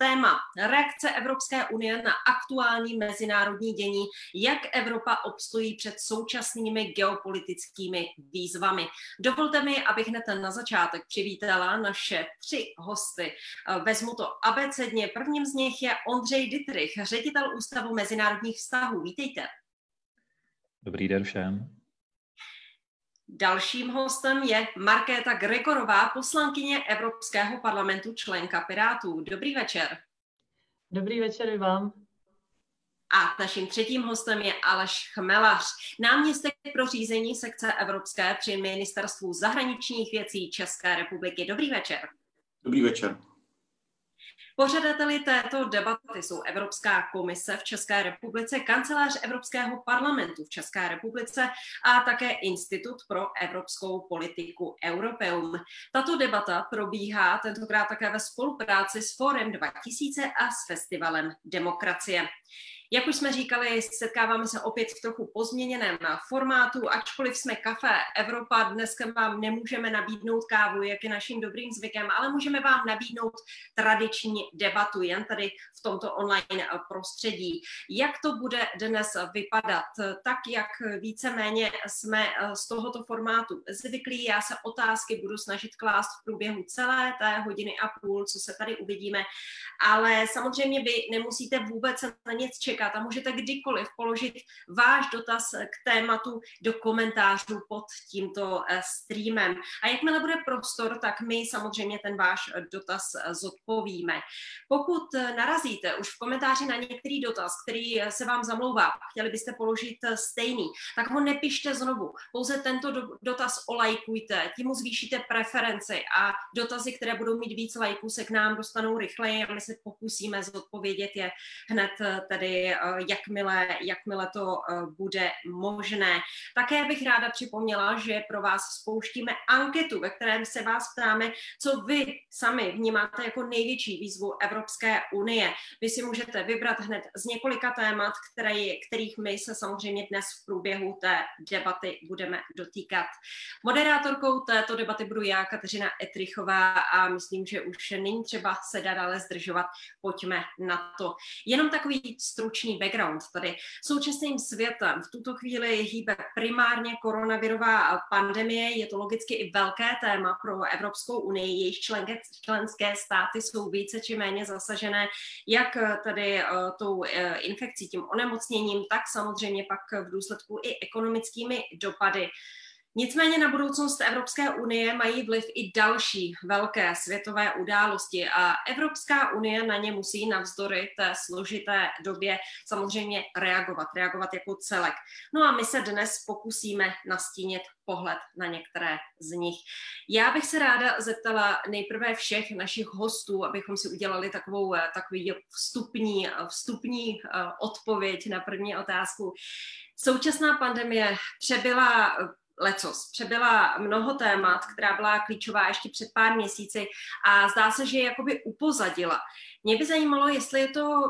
téma reakce Evropské unie na aktuální mezinárodní dění, jak Evropa obstojí před současnými geopolitickými výzvami. Dovolte mi, abych hned na začátek přivítala naše tři hosty. Vezmu to abecedně. Prvním z nich je Ondřej Dittrich, ředitel Ústavu mezinárodních vztahů. Vítejte. Dobrý den všem. Dalším hostem je Markéta Gregorová, poslankyně Evropského parlamentu, členka Pirátů. Dobrý večer. Dobrý večer i vám. A naším třetím hostem je Aleš Chmelař, náměstek pro řízení sekce Evropské při Ministerstvu zahraničních věcí České republiky. Dobrý večer. Dobrý večer. Pořadateli této debaty jsou Evropská komise v České republice, kancelář Evropského parlamentu v České republice a také Institut pro evropskou politiku Europeum. Tato debata probíhá tentokrát také ve spolupráci s Fórem 2000 a s Festivalem demokracie. Jak už jsme říkali, setkáváme se opět v trochu pozměněném formátu, ačkoliv jsme kafe Evropa, dneska vám nemůžeme nabídnout kávu, jak je naším dobrým zvykem, ale můžeme vám nabídnout tradiční debatu jen tady v tomto online prostředí. Jak to bude dnes vypadat? Tak, jak víceméně jsme z tohoto formátu zvyklí, já se otázky budu snažit klást v průběhu celé té hodiny a půl, co se tady uvidíme, ale samozřejmě vy nemusíte vůbec na nic čekat, čekat a můžete kdykoliv položit váš dotaz k tématu do komentářů pod tímto eh, streamem. A jakmile bude prostor, tak my samozřejmě ten váš dotaz eh, zodpovíme. Pokud eh, narazíte už v komentáři na některý dotaz, který se vám zamlouvá, chtěli byste položit stejný, tak ho nepište znovu. Pouze tento dotaz olajkujte, tím mu zvýšíte preferenci a dotazy, které budou mít víc lajků, se k nám dostanou rychleji a my se pokusíme zodpovědět je hned tedy Eh, jakmile, jakmile to eh, bude možné. Také bych ráda připomněla, že pro vás spouštíme anketu, ve kterém se vás ptáme, co vy sami vnímáte jako největší výzvu Evropské unie. Vy si můžete vybrat hned z několika témat, které, kterých my se samozřejmě dnes v průběhu té debaty budeme dotýkat. Moderátorkou této debaty budu já, Kateřina Etrichová, a myslím, že už není třeba se dále zdržovat. Pojďme na to. Jenom takový stručný stručný background. Tady současným světem v tuto chvíli hýbe primárně koronavirová pandemie, je to logicky i velké téma pro Evropskou unii, jejich členské, členské státy jsou více či méně zasažené jak tady uh, tou uh, infekcí, tím onemocněním, tak samozřejmě pak v důsledku i ekonomickými dopady. Nicméně na budoucnost Evropské unie mají vliv i další velké světové události a Evropská unie na ně musí navzdory té složité době samozřejmě reagovat, reagovat jako celek. No a my se dnes pokusíme nastínit pohled na některé z nich. Já bych se ráda zeptala nejprve všech našich hostů, abychom si udělali takovou takový vstupní, vstupní eh, odpověď na první otázku. Současná pandemie přebyla lecos. Přebyla mnoho témat, která byla klíčová ještě před pár měsíci a zdá se, že je jakoby upozadila. Mě by zajímalo, jestli je to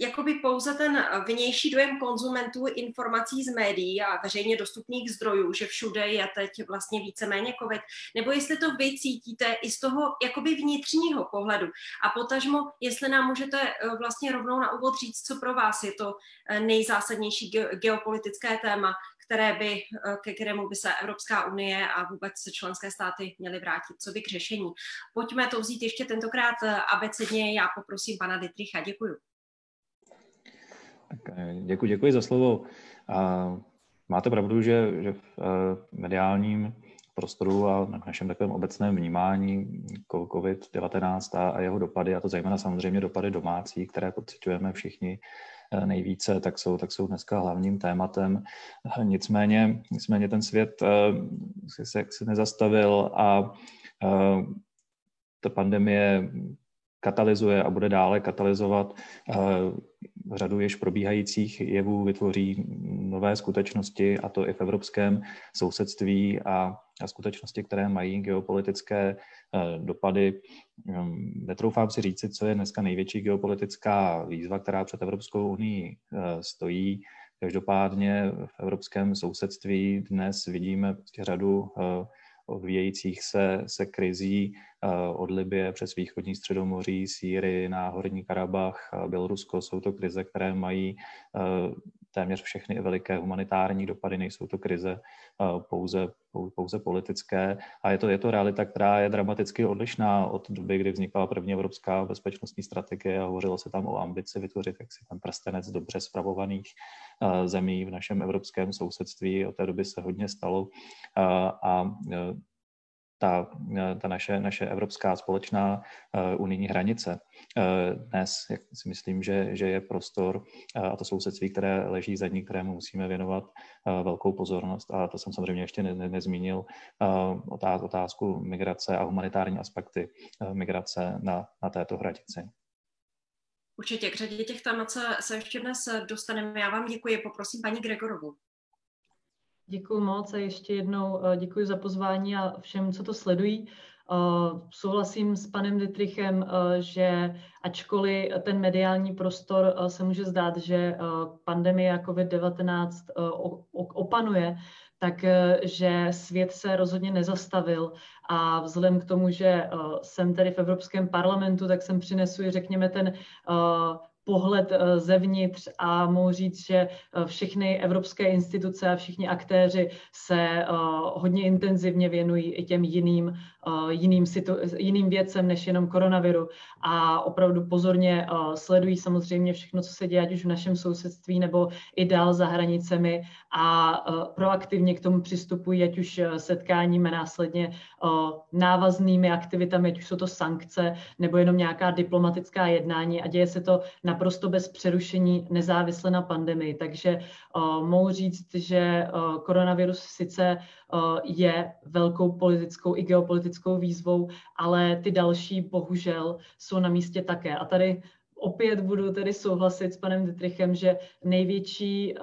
jakoby pouze ten vnější dojem konzumentů informací z médií a veřejně dostupných zdrojů, že všude je teď vlastně víceméně covid, nebo jestli to vy cítíte i z toho jakoby vnitřního pohledu a potažmo, jestli nám můžete eh, vlastně rovnou na úvod říct, co pro vás je to eh, nejzásadnější geopolitické téma, které by, eh, ke kterému by se Evropská unie a vůbec členské státy měly vrátit, co by k řešení. Pojďme to vzít ještě tentokrát eh, abecedně. Já poprosím pana Dietricha. Děkuji. Tak, eh, děkuji, děkuji za slovo. Máte pravdu, že, že v mediálním prostoru a na našem takovém obecném vnímání COVID-19 a jeho dopady, a to zejména samozřejmě dopady domácí, které pocitujeme všichni, nejvíce, tak jsou, tak jsou dneska hlavním tématem. Nicméně, nicméně ten svět eh, se, se nezastavil a eh, ta pandemie katalyzuje a bude dále katalyzovat řadu již probíhajících jevů, vytvoří nové skutečnosti, a to i v evropském sousedství a skutečnosti, které mají geopolitické dopady Ehm, netroufám si říct, co je dneska největší geopolitická výzva, která před Evropskou unii eh, stojí. Každopádně v evropském sousedství dnes vidíme prostě řadu eh, odvíjejících se, se krizí od Libie přes východní středomoří, Sýrii, na Horní Karabach, Bělorusko. Jsou to krize, které mají téměř všechny veliké humanitární dopady, nejsou to krize pouze, pouze politické. A je to, je to realita, která je dramaticky odlišná od doby, kdy vznikala první evropská bezpečnostní strategie a hovořilo se tam o ambici vytvořit jaksi ten prstenec dobře spravovaných zemí v našem evropském sousedství. Od té doby se hodně stalo a ta, ta naše, naše evropská společná uh, unijní hranice. Uh, dnes jak si myslím, že, že je prostor a to sousedství, které leží za ní, kterému musíme věnovat velkou pozornost. A to jsem samozřejmě ještě ne, ne, nezmínil otázku migrace a humanitární aspekty migrace na, na této hranici. Určitě k řadě těch témat se, se ještě dnes dostaneme. Já vám děkuji. Poprosím paní Gregorovu. Děkuji moc a ještě jednou eh, děkuji za pozvání a všem, co to sledují. Eh, souhlasím s panem Dietrichem, eh, že ačkoliv ten mediální prostor se může zdát, že pandemie COVID-19 opanuje, takže svět se rozhodně nezastavil a vzhledem k tomu, že jsem tady v Evropském parlamentu, tak jsem přinesu, řekněme, ten pohled eh, zevnitř a mohu říct, že eh, všechny evropské instituce a všichni aktéři se eh, hodně intenzivně věnují i těm jiným, jiným, situ, jiným věcem než jenom koronaviru. A opravdu pozorně sledují samozřejmě všechno, co se děje, ať už v našem sousedství nebo i dál za hranicemi. A proaktivně k tomu přistupují, ať už setkáním a následně návaznými aktivitami, ať už jsou to sankce nebo jenom nějaká diplomatická jednání. A děje se to na naprosto bez přerušení nezávisle na pandemii. Takže uh, mohu říct, že uh, koronavirus sice uh, je velkou politickou i geopolitickou výzvou, ale ty další bohužel jsou na místě také. A tady opět budu tedy souhlasit s panem Dietrichem, že největší,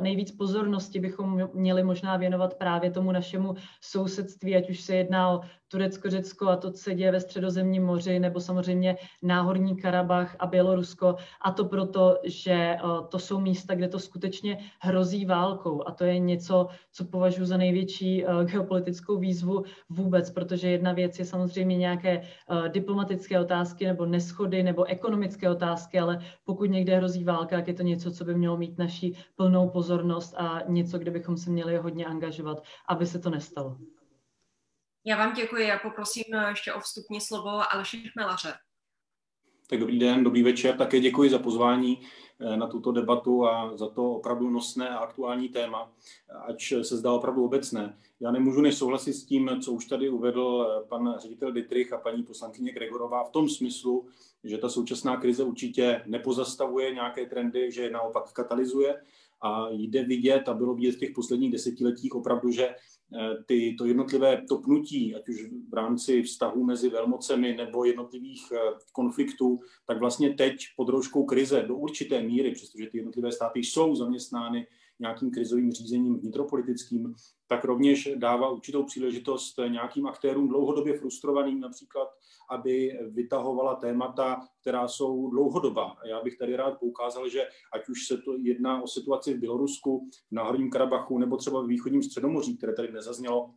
nejvíc pozornosti bychom měli možná věnovat právě tomu našemu sousedství, ať už se jedná o Turecko, Řecko a to, co se děje ve středozemním moři, nebo samozřejmě Náhorní Karabach a Bělorusko. A to proto, že uh, to jsou místa, kde to skutečně hrozí válkou. A to je něco, co považuji za největší uh, geopolitickou výzvu vůbec, protože jedna věc je samozřejmě nějaké uh, diplomatické otázky nebo neschody nebo ekonomické otázky, ale pokud někde hrozí válka, tak je to něco, co by mělo mít naší plnou pozornost a něco, kde bychom se měli hodně angažovat, aby se to nestalo. Já vám děkuji a poprosím ještě o vstupní slovo Aleši Chmelaře. Tak dobrý den, dobrý večer, také děkuji za pozvání eh, na tuto debatu a za to opravdu nosné a aktuální téma, ač se zdá opravdu obecné. Já nemůžu než souhlasit s tím, co už tady uvedl eh, pan ředitel Dietrich a paní poslankyně Gregorová v tom smyslu, že ta současná krize určitě nepozastavuje nějaké trendy, že je naopak katalyzuje a jde vidět a bylo vidět v těch posledních desetiletích opravdu, že Eh, ty, to jednotlivé topnutí, ať už v rámci vztahů mezi velmocemi nebo jednotlivých eh, konfliktů, tak vlastně teď pod rouškou krize do určité míry, přestože ty jednotlivé státy jsou zaměstnány nějakým krizovým řízením vnitropolitickým, tak rovněž dává určitou příležitost nějakým aktérům dlouhodobě frustrovaným například, aby vytahovala témata, která jsou dlouhodobá. Já bych tady rád poukázal, že ať už se to jedná o situaci v Bělorusku, v Náhorním Karabachu nebo třeba v východním středomoří, které tady nezaznělo,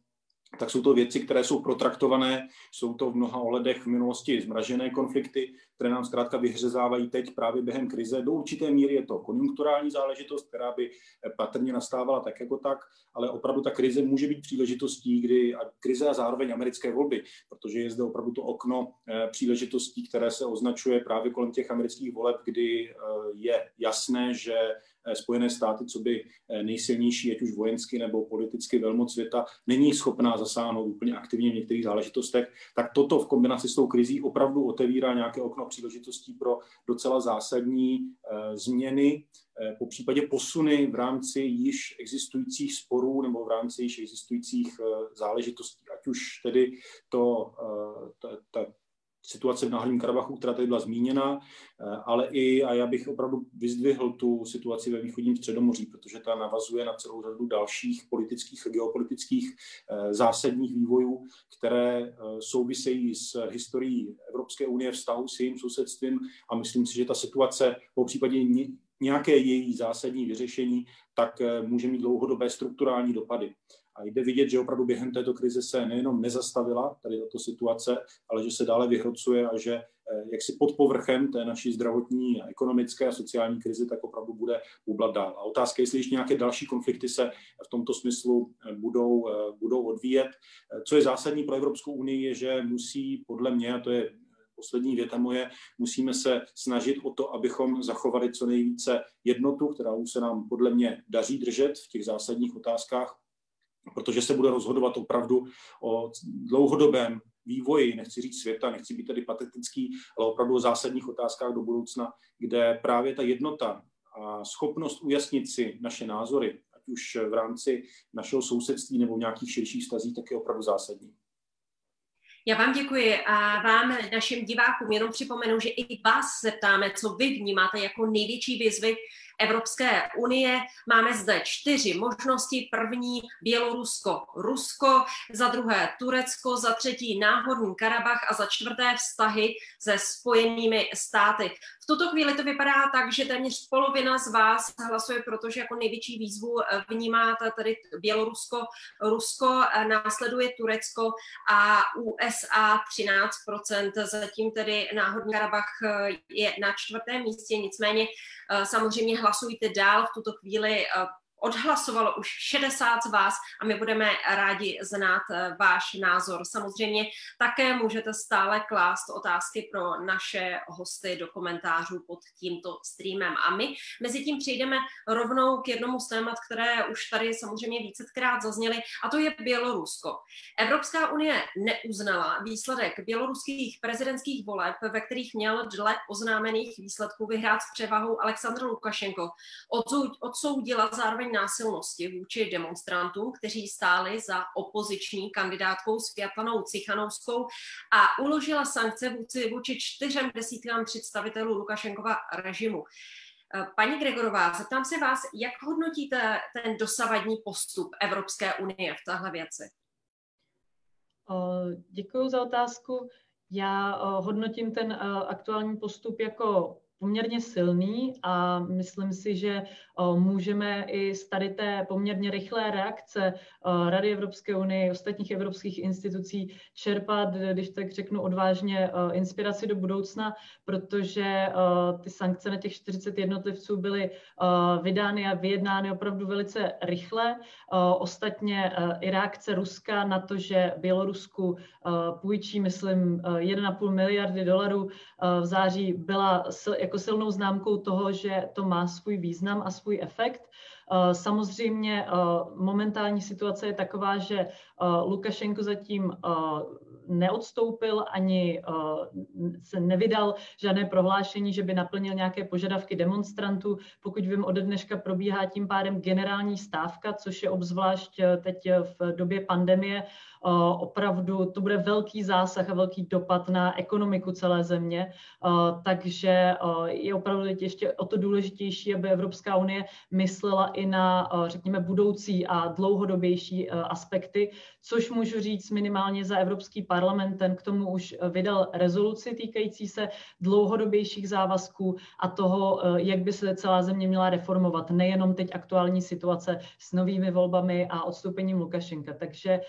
tak jsou to věci, které jsou protraktované, jsou to v mnoha ohledech v minulosti zmražené konflikty, které nám zkrátka vyhřezávají teď právě během krize. Do určité míry je to konjunkturální záležitost, která by patrně nastávala tak jako tak, ale opravdu ta krize může být příležitostí, kdy a krize a zároveň americké volby, protože je zde opravdu to okno eh, příležitostí, které se označuje právě kolem těch amerických voleb, kdy eh, je jasné, že Spojené státy, co by eh, nejsilnější, ať už vojensky nebo politicky velmoc světa, není schopná zasáhnout úplně aktivně v některých záležitostech, tak toto v kombinaci s tou krizí opravdu otevírá nějaké okno příležitostí pro docela zásadní eh, změny, po případě posuny v rámci již existujících sporů nebo v rámci již existujících záležitostí, ať už tedy to, ta, ta, situace v Náhorním Karabachu, která tady byla zmíněna, eh, ale i, a já bych opravdu vyzdvihl tu situaci ve východním středomoří, protože ta navazuje na celou řadu dalších politických geopolitických eh, zásadních vývojů, které eh, souvisejí s historií Evropské unie, vztahu s jejím sousedstvím a myslím si, že ta situace po případě nějaké její zásadní vyřešení, tak může mít dlouhodobé strukturální dopady. A A jde vidět, že opravdu během této krize se nejenom nezastavila tady tato situace, ale že se dále vyhrocuje a že eh, jak si pod povrchem té naší zdravotní, ekonomické a sociální krize, tak opravdu bude bublat dál. A otázka, jestli ještě nějaké další konflikty se v tomto smyslu eh, budou, eh, budou odvíjet. Co je zásadní pro Evropskou unii, je, že musí podle mě, a to je poslední věta moje, musíme se snažit o to, abychom zachovali co nejvíce jednotu, která už se nám podle mě daří držet v těch zásadních otázkách, protože se bude rozhodovat opravdu o dlouhodobém vývoji, nechci říct světa, nechci být tady patetický, ale opravdu o zásadních otázkách do budoucna, kde právě ta jednota a schopnost ujasnit si naše názory, ať už v rámci našeho sousedství nebo v nějakých širších stazích, tak je opravdu zásadní. Já vám děkuji a vám, našim divákům, jenom připomenu, že i vás zeptáme, co vy vnímáte jako největší výzvy Evropské unie. Máme zde čtyři možnosti. První Bělorusko, Rusko, za druhé Turecko, za třetí Náhodný Karabach a za čtvrté vztahy se spojenými státy. V tuto chvíli to vypadá tak, že téměř polovina z vás hlasuje, protože jako největší výzvu vnímáte tady Bělorusko, Rusko, následuje Turecko a USA 13%, zatím tedy Náhodný Karabach je na čtvrtém místě, nicméně samozřejmě hlasujte dál v tuto chvíli odhlasovalo už 60 z vás a my budeme rádi znát eh, váš názor. Samozřejmě také můžete stále klást otázky pro naše hosty do komentářů pod tímto streamem. A my mezi tím přejdeme rovnou k jednomu z témat, které už tady samozřejmě vícekrát zazněly, a to je Bělorusko. Evropská unie neuznala výsledek běloruských prezidentských voleb, ve kterých měl dle oznámených výsledků vyhrát s převahou Aleksandr Lukašenko. Odsoudila zároveň násilnosti vůči demonstrantům, kteří stáli za opoziční kandidátkou Světlanou Cichanovskou a uložila sankce vůči, vůči čtyřem desítkám představitelů Lukašenkova režimu. Paní Gregorová, zeptám se vás, jak hodnotíte ten dosavadní postup Evropské unie v téhle věci? Děkuji za otázku. Já hodnotím ten aktuální postup jako poměrně silný a myslím si, že můžeme i z tady té poměrně rychlé reakce Rady Evropské unie, ostatních evropských institucí čerpat, když tak řeknu odvážně, inspiraci do budoucna, protože ty sankce na těch 40 jednotlivců byly vydány a vyjednány opravdu velice rychle. Ostatně i reakce Ruska na to, že Bělorusku půjčí, myslím, 1,5 miliardy dolarů v září byla jako silnou známkou toho, že to má svůj význam a svůj efekt. Eh, samozřejmě eh, momentální situace je taková, že eh, Lukašenko zatím neodstoupil ani se nevydal žádné prohlášení, že by naplnil nějaké požadavky demonstrantů. Pokud vím, ode dneška probíhá tím pádem generální stávka, což je obzvlášť teď v době pandemie opravdu to bude velký zásah a velký dopad na ekonomiku celé země, takže je opravdu ještě o to důležitější, aby Evropská unie myslela i na, řekněme, budoucí a dlouhodobější aspekty, což můžu říct minimálně za Evropský parlament, ten k tomu už vydal rezoluci týkající se dlouhodobějších závazků a toho, jak by se celá země měla reformovat, nejenom teď aktuální situace s novými volbami a odstoupením Lukašenka. Takže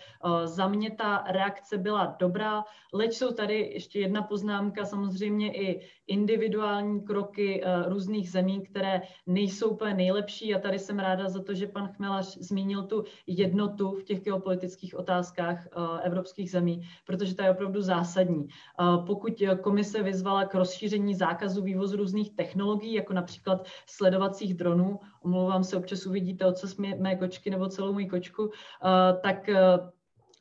za mě ta reakce byla dobrá, leč jsou tady ještě jedna poznámka, samozřejmě i individuální kroky eh, různých zemí, které nejsou úplně nejlepší a tady jsem ráda za to, že pan Chmelař zmínil tu jednotu v těch geopolitických otázkách eh, evropských zemí, protože to je opravdu zásadní. Eh, pokud komise vyzvala k rozšíření zákazu vývozu různých technologií, jako například sledovacích dronů, omlouvám se, občas uvidíte ocas mé kočky nebo celou moji kočku, tak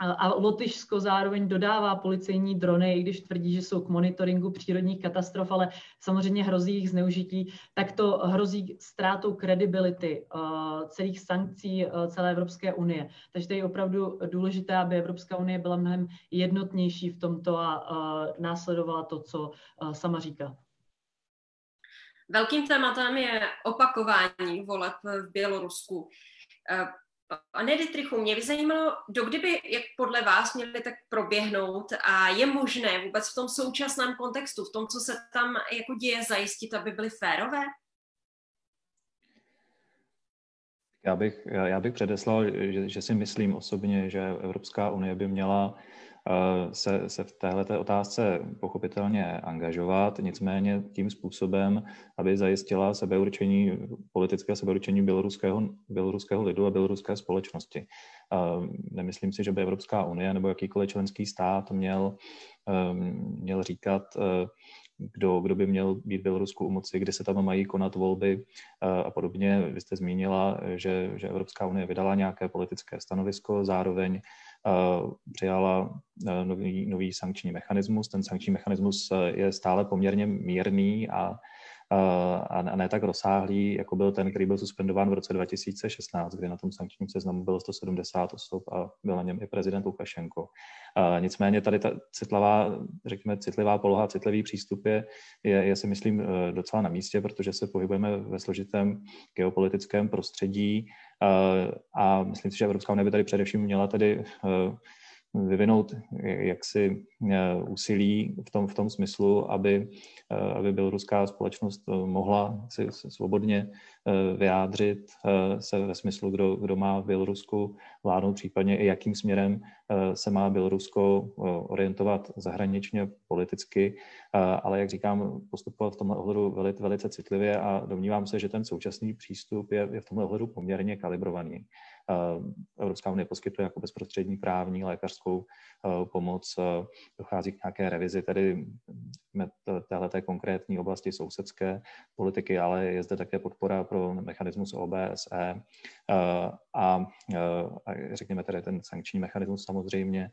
a Lotyšsko zároveň dodává policejní drony, i když tvrdí, že jsou k monitoringu přírodních katastrof, ale samozřejmě hrozí jejich zneužití, tak to hrozí ztrátou kredibility uh, celých sankcí uh, celé Evropské unie. Takže to je opravdu důležité, aby Evropská unie byla mnohem jednotnější v tomto a uh, následovala to, co sama říká. Velkým tématem je opakování voleb v Bělorusku. Pane Dietrichu, mě by zajímalo, dokdy by, jak podle vás, měly tak proběhnout a je možné vůbec v tom současném kontextu, v tom, co se tam jako děje, zajistit, aby byly férové? Já bych, já bych předeslal, že, že si myslím osobně, že Evropská unie by měla se, se v této otázce pochopitelně angažovat, nicméně tím způsobem, aby zajistila sebeurčení, politické sebeurčení běloruského, běloruského lidu a běloruské společnosti. Eh, nemyslím si, že by Evropská unie nebo jakýkoliv členský stát měl, eh, měl říkat, kdo, kdo by měl být v Bělorusku u moci, kdy se tam mají konat volby a podobně. Vy jste zmínila, že, že Evropská unie vydala nějaké politické stanovisko, zároveň přijala nový, nový sankční mechanismus. Ten sankční mechanismus je stále poměrně mírný a a ne tak rozsáhlý, jako byl ten, který byl suspendován v roce 2016, kdy na tom sankčním seznamu bylo 170 osob a byl na něm i prezident Lukašenko. Nicméně tady ta citlivá, řekněme, citlivá poloha, citlivý přístup je, je, je si myslím docela na místě, protože se pohybujeme ve složitém geopolitickém prostředí a myslím si, že Evropská unie by tady především měla tedy e, vyvinout jaksi e, úsilí v tom, v tom smyslu, aby, e, aby běloruská společnost e, mohla si svobodně vyjádřit se ve smyslu, kdo, kdo má v Bělorusku vládnout, případně i jakým směrem se má Bělorusko orientovat zahraničně politicky, ale jak říkám, postupovat v tomhle ohledu velice, velice citlivě a domnívám se, že ten současný přístup je, je v tomhle ohledu poměrně kalibrovaný. Evropská unie poskytuje jako bezprostřední právní lékařskou eh, pomoc. Eh, dochází k nějaké revizi tedy této konkrétní oblasti sousedské politiky, ale je zde také podpora pro mechanismus OBSE eh, a, a řekněme tedy ten sankční mechanismus samozřejmě,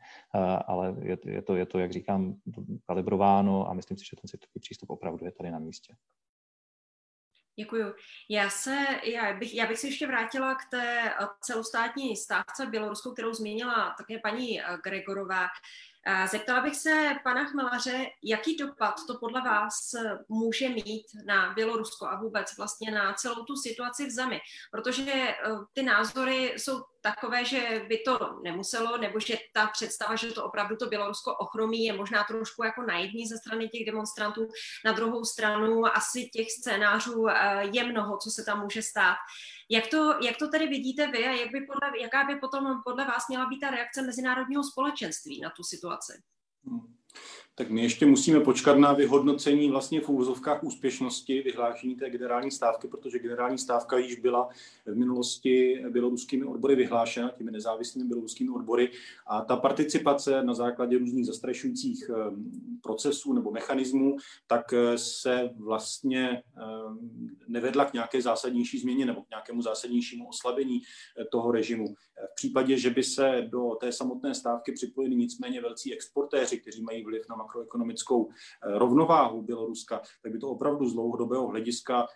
ale je, je, to, je to, jak říkám, kalibrováno a myslím si, že ten citlivý přístup opravdu je tady na místě. Děkuju. Já se, já bych, já bych se ještě vrátila k té eh, celostátní stávce v Bělorusku, kterou zmínila také paní eh, Gregorová. Zeptala bych se pana Chmelaře, jaký dopad to podle vás může mít na Bělorusko a vůbec vlastně na celou tu situaci v zemi, protože eh, ty názory jsou takové, že by to nemuselo, nebo že ta představa, že to opravdu to Bělorusko ochromí, je možná trošku jako naivní ze strany těch demonstrantů. Na druhou stranu asi těch scénářů eh, je mnoho, co se tam může stát. Jak to, jak to tedy vidíte vy a jak by podle, jaká by potom podle vás měla být ta reakce mezinárodního společenství na tu situaci? Hmm tak my ještě musíme počkat na vyhodnocení vlastně v úvozovkách úspěšnosti vyhlášení té generální stávky, protože generální stávka již byla v minulosti běloruskými odbory vyhlášena, těmi nezávislými běloruskými odbory a ta participace na základě různých zastrašujících eh, procesů nebo mechanismů, tak eh, se vlastně eh, nevedla k nějaké zásadnější změně nebo k nějakému zásadnějšímu oslabení toho režimu. V případě, že by se do té samotné stávky připojili nicméně velcí exportéři, kteří mají vliv na makroekonomickou eh, rovnováhu Běloruska, tak by to opravdu z dlouhodobého hlediska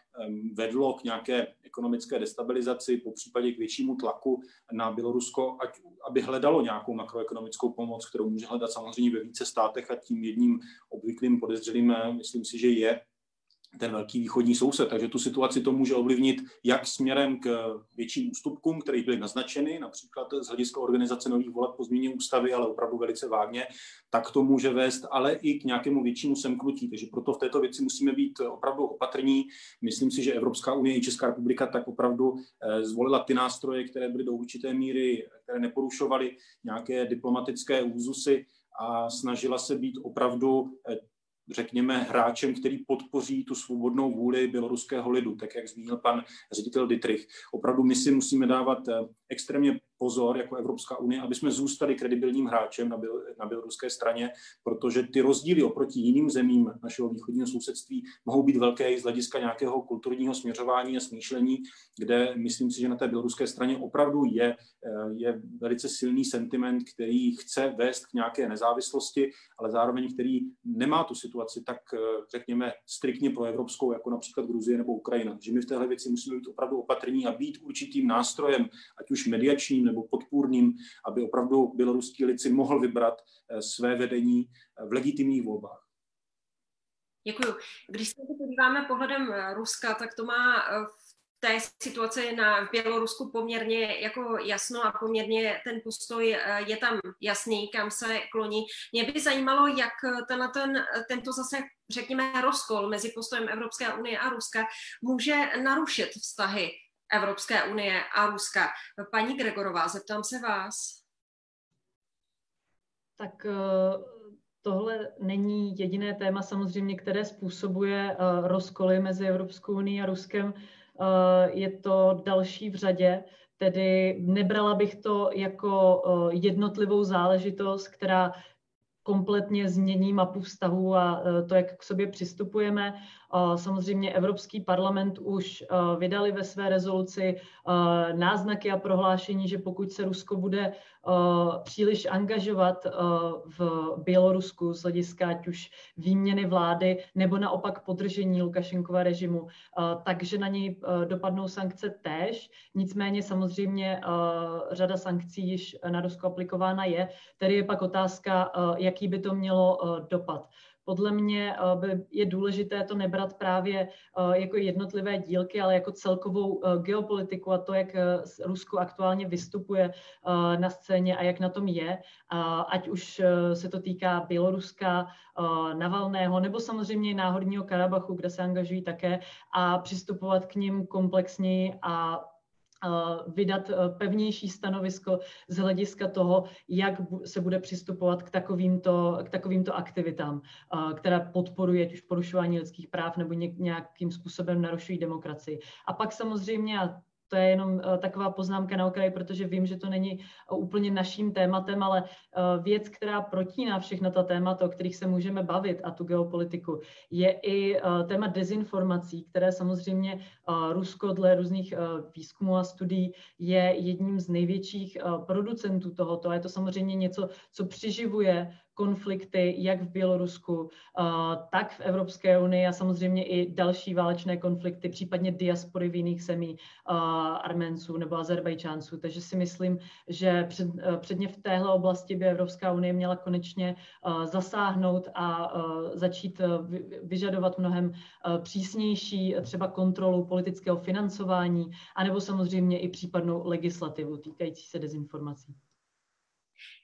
vedlo k nějaké ekonomické destabilizaci, po případě k většímu tlaku na Bělorusko, ať, aby hledalo nějakou makroekonomickou pomoc, kterou může hledat samozřejmě ve více státech a tím jedním obvyklým podezřelým, eh, myslím si, že je ten velký východní soused. Takže tu situaci to může ovlivnit jak směrem k větším ústupkům, které byly naznačeny, například z hlediska organizace nových voleb po změně ústavy, ale opravdu velice vágně, tak to může vést ale i k nějakému většímu semknutí. Takže proto v této věci musíme být opravdu opatrní. Myslím si, že Evropská unie i Česká republika tak opravdu eh, zvolila ty nástroje, které byly do určité míry, které neporušovaly nějaké diplomatické úzusy a snažila se být opravdu eh, řekněme, hráčem, který podpoří tu svobodnou vůli běloruského lidu, tak jak zmínil pan ředitel Dietrich. Opravdu my si musíme dávat eh, extrémně pozor jako Evropská unie, aby jsme zůstali kredibilním hráčem na, byl, na běloruské straně, protože ty rozdíly oproti jiným zemím našeho východního sousedství mohou být velké i z hlediska nějakého kulturního směřování a smýšlení, kde myslím si, že na té běloruské straně opravdu je, eh, je velice silný sentiment, který chce vést k nějaké nezávislosti, ale zároveň který nemá tu situaci tak, eh, řekněme, striktně pro evropskou, jako například Gruzie nebo Ukrajina. Že my v téhle věci musíme být opravdu opatrní a být určitým nástrojem, ať už mediačním nebo podpůrným, aby opravdu běloruský lid si mohl vybrat eh, své vedení eh, v legitimních volbách. Děkuji. Když se podíváme pohledem eh, Ruska, tak to má v té situaci na Bělorusku poměrně jako jasno a poměrně ten postoj je tam jasný, kam se kloní. Mě by zajímalo, jak tenhle ten, tento zase, řekněme, rozkol mezi postojem Evropské unie a Ruska může narušit vztahy Evropské unie a Ruska. Paní Gregorová, zeptám se vás. Tak tohle není jediné téma samozřejmě, které způsobuje rozkoly mezi Evropskou unii a Ruskem. Je to další v řadě. Tedy nebrala bych to jako eh, jednotlivou záležitost, která kompletně změní mapu vztahu a eh, to, jak k sobě přistupujeme. Samozřejmě Evropský parlament už eh, vydali ve své rezoluci náznaky a prohlášení, že pokud se Rusko bude Eh, příliš angažovat eh, v Bělorusku z hlediska ať už výměny vlády nebo naopak podržení Lukašenkova režimu, eh, takže na něj dopadnou sankce též. Nicméně samozřejmě řada sankcí již na Rusko aplikována je, tedy je pak otázka, jaký by to mělo dopad podle mě eh, je důležité to nebrat právě eh, jako jednotlivé dílky, ale jako celkovou eh, geopolitiku a to, jak Rusko aktuálně vystupuje na scéně a jak na tom je, ať už se to týká Běloruska, Navalného nebo samozřejmě náhodního Karabachu, kde se angažují také a přistupovat k ním komplexněji a vydat e, pevnější stanovisko z hlediska toho, jak se bude přistupovat k takovýmto, k takovýmto aktivitám, která podporuje už porušování lidských práv nebo nějakým způsobem narušují demokracii. A pak samozřejmě, a to je jenom eh, taková poznámka na okraji, protože vím, že to není eh, úplně naším tématem, ale eh, věc, která protíná všechna ta témata, o kterých se můžeme bavit a tu geopolitiku, je i téma dezinformací, které samozřejmě Rusko dle různých výzkumů a studií je jedním z největších producentů tohoto. A je to samozřejmě něco, co přiživuje konflikty jak v Bělorusku, tak v Evropské unii a samozřejmě i další válečné konflikty, případně diaspory v jiných zemí Arménců nebo Azerbajčánců. Takže si myslím, že před, předně v téhle oblasti by Evropská unie měla konečně zasáhnout a začít vyžadovat mnohem přísnější třeba kontrolu politického financování, anebo samozřejmě i případnou legislativu týkající se dezinformací.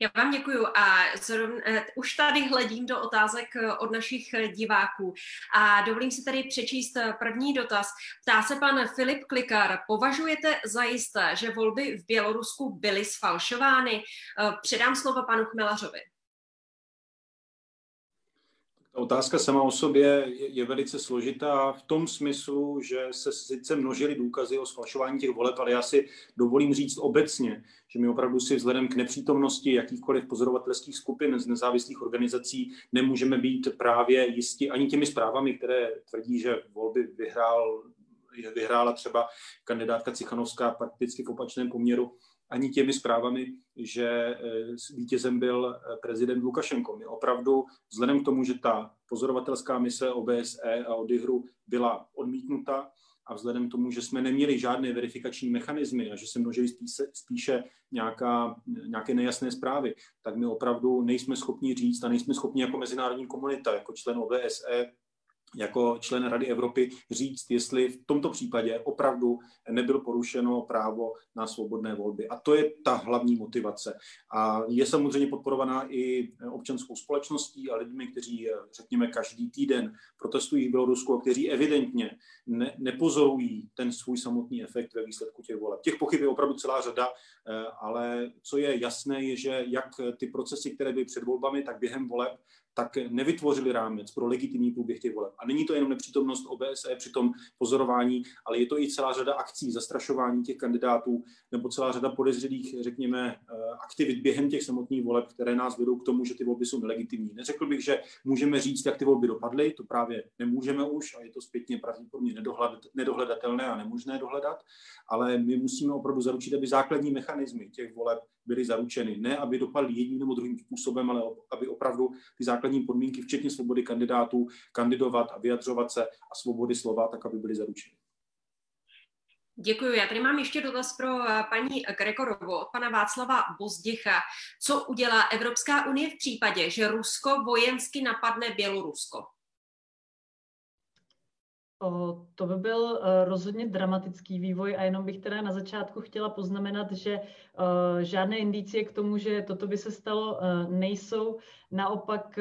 Já vám děkuju a zrovna, eh, už tady hledím do otázek eh, od našich eh, diváků a dovolím si tady přečíst první dotaz. Ptá se pan Filip Klikar, považujete za jisté, že volby v Bělorusku byly sfalšovány? Předám slovo panu Chmelařovi. Otázka sama o sobě je, velice složitá v tom smyslu, že se sice množily důkazy o sfalšování těch voleb, ale já si dovolím říct obecně, že my opravdu si vzhledem k nepřítomnosti jakýchkoliv pozorovatelských skupin z nezávislých organizací nemůžeme být právě jisti ani těmi zprávami, které tvrdí, že volby vyhrál, vyhrála třeba kandidátka Cichanovská prakticky v opačném poměru ani těmi zprávami, že eh, vítězem byl eh, prezident Lukašenko. My opravdu, vzhledem k tomu, že ta pozorovatelská mise OBSE a odihru byla odmítnuta a vzhledem k tomu, že jsme neměli žádné verifikační mechanismy a že se množili spíše, spíše nějaká, nějaké nejasné zprávy, tak my opravdu nejsme schopni říct a nejsme schopni jako mezinárodní komunita, jako člen OBSE jako člen Rady Evropy říct, jestli v tomto případě opravdu nebylo porušeno právo na svobodné volby. A to je ta hlavní motivace. A je samozřejmě podporovaná i občanskou společností a lidmi, kteří, řekněme, každý týden protestují v Bělorusku a kteří evidentně ne, nepozorují ten svůj samotný efekt ve výsledku těch voleb. Těch pochyb je opravdu celá řada, eh, ale co je jasné, je, že jak ty procesy, které byly před volbami, tak během voleb tak nevytvořili rámec pro legitimní průběh těch voleb. A není to jenom nepřítomnost OBSE při tom pozorování, ale je to i celá řada akcí, zastrašování těch kandidátů nebo celá řada podezřelých, řekněme, eh, aktivit během těch samotných voleb, které nás vedou k tomu, že ty volby jsou nelegitimní. Neřekl bych, že můžeme říct, jak ty volby dopadly, to právě nemůžeme už a je to zpětně pravděpodobně nedohledatelné a nemožné dohledat, ale my musíme opravdu zaručit, aby základní mechanismy těch voleb byly zaručeny. Ne, aby dopadly jedním nebo druhým způsobem, ale aby opravdu ty základní podmínky, včetně svobody kandidátů, kandidovat a vyjadřovat se a svobody slova, tak aby byly zaručeny. Děkuji. Já tady mám ještě dotaz pro eh, paní Gregorovou od pana Václava Bozdicha. Co udělá Evropská unie v případě, že Rusko vojensky napadne Bělorusko? O, to by byl uh, rozhodně dramatický vývoj a jenom bych teda na začátku chtěla poznamenat, že uh, žádné indicie k tomu, že toto by se stalo, uh, nejsou. Naopak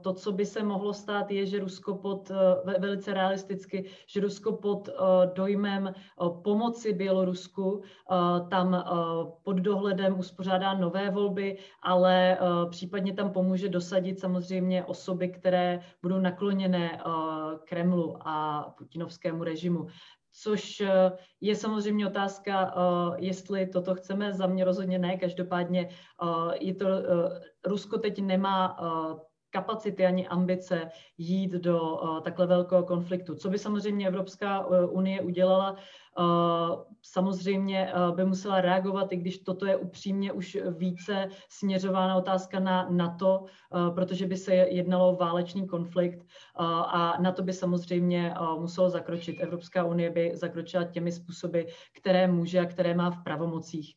to, co by se mohlo stát, je, že Rusko pod, velice realisticky, že Rusko pod dojmem pomoci Bělorusku tam pod dohledem uspořádá nové volby, ale případně tam pomůže dosadit samozřejmě osoby, které budou nakloněné Kremlu a putinovskému režimu což eh, je samozřejmě otázka, eh, jestli toto chceme. Za mě rozhodně ne, každopádně eh, je to, Rusko teď nemá kapacity ani ambice jít do takhle velkého konfliktu. Co by samozřejmě Evropská unie udělala, Samozřejmě by musela reagovat, i když toto je upřímně už více směřována otázka na NATO, protože by se jednalo o válečný konflikt a na to by samozřejmě muselo zakročit. Evropská unie by zakročila těmi způsoby, které může a které má v pravomocích,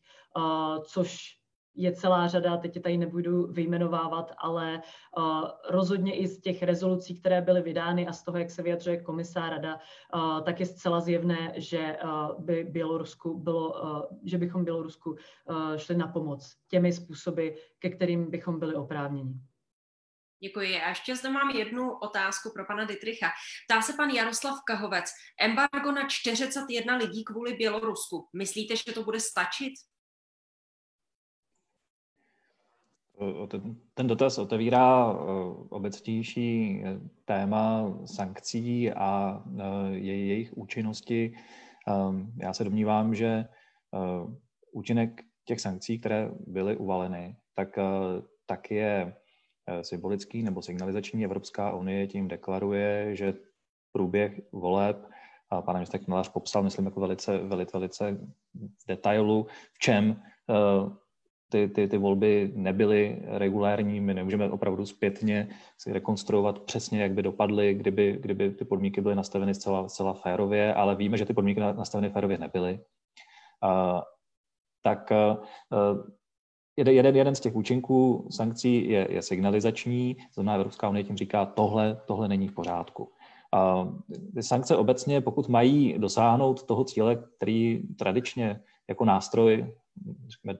což je celá řada, teď je tady nebudu vyjmenovávat, ale uh, rozhodně i z těch rezolucí, které byly vydány a z toho, jak se vyjadřuje komisá rada, uh, tak je zcela zjevné, že uh, by Bělorusku bylo, že bychom Bělorusku šli na pomoc těmi způsoby, ke kterým bychom byli oprávněni. Děkuji. A ještě zde mám jednu otázku pro pana Dietricha. Ptá se pan Jaroslav Kahovec. Embargo na 41 lidí kvůli Bělorusku. Myslíte, že to bude stačit? Ten dotaz otevírá obecnější téma sankcí a jejich účinnosti. Já se domnívám, že účinek těch sankcí, které byly uvaleny, tak, tak je symbolický nebo signalizační. Evropská unie tím deklaruje, že průběh voleb a pan ministr Kmelář popsal, myslím, jako velice, velice, velice v detailu, v čem ty, ty, ty volby nebyly regulární, my nemůžeme opravdu zpětně si rekonstruovat přesně, jak by dopadly, kdyby, kdyby ty podmínky byly nastaveny zcela, zcela férově, ale víme, že ty podmínky nastaveny férově nebyly. Uh, tak uh, jeden, jeden z těch účinků sankcí je, je signalizační, znamená Evropská unie tím říká, tohle, tohle není v pořádku. Ty sankce obecně, pokud mají dosáhnout toho cíle, který tradičně jako nástroj řekněme,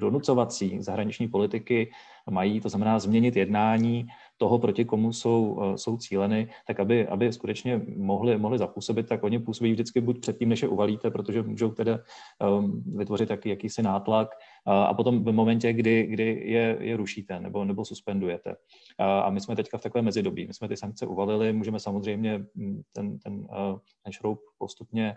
donucovací zahraniční politiky mají, to znamená změnit jednání toho, proti komu jsou, eh, jsou cíleny, tak aby, aby skutečně mohli, mohli zapůsobit, tak oni působí vždycky buď předtím, než je uvalíte, protože můžou teda um, vytvořit jaký, jakýsi nátlak a, a potom v momentě, kdy, kdy je, je rušíte nebo, nebo suspendujete. A, a my jsme teďka v takové mezidobí. My jsme ty sankce uvalili, můžeme samozřejmě mm, ten, ten, eh, ten šroub postupně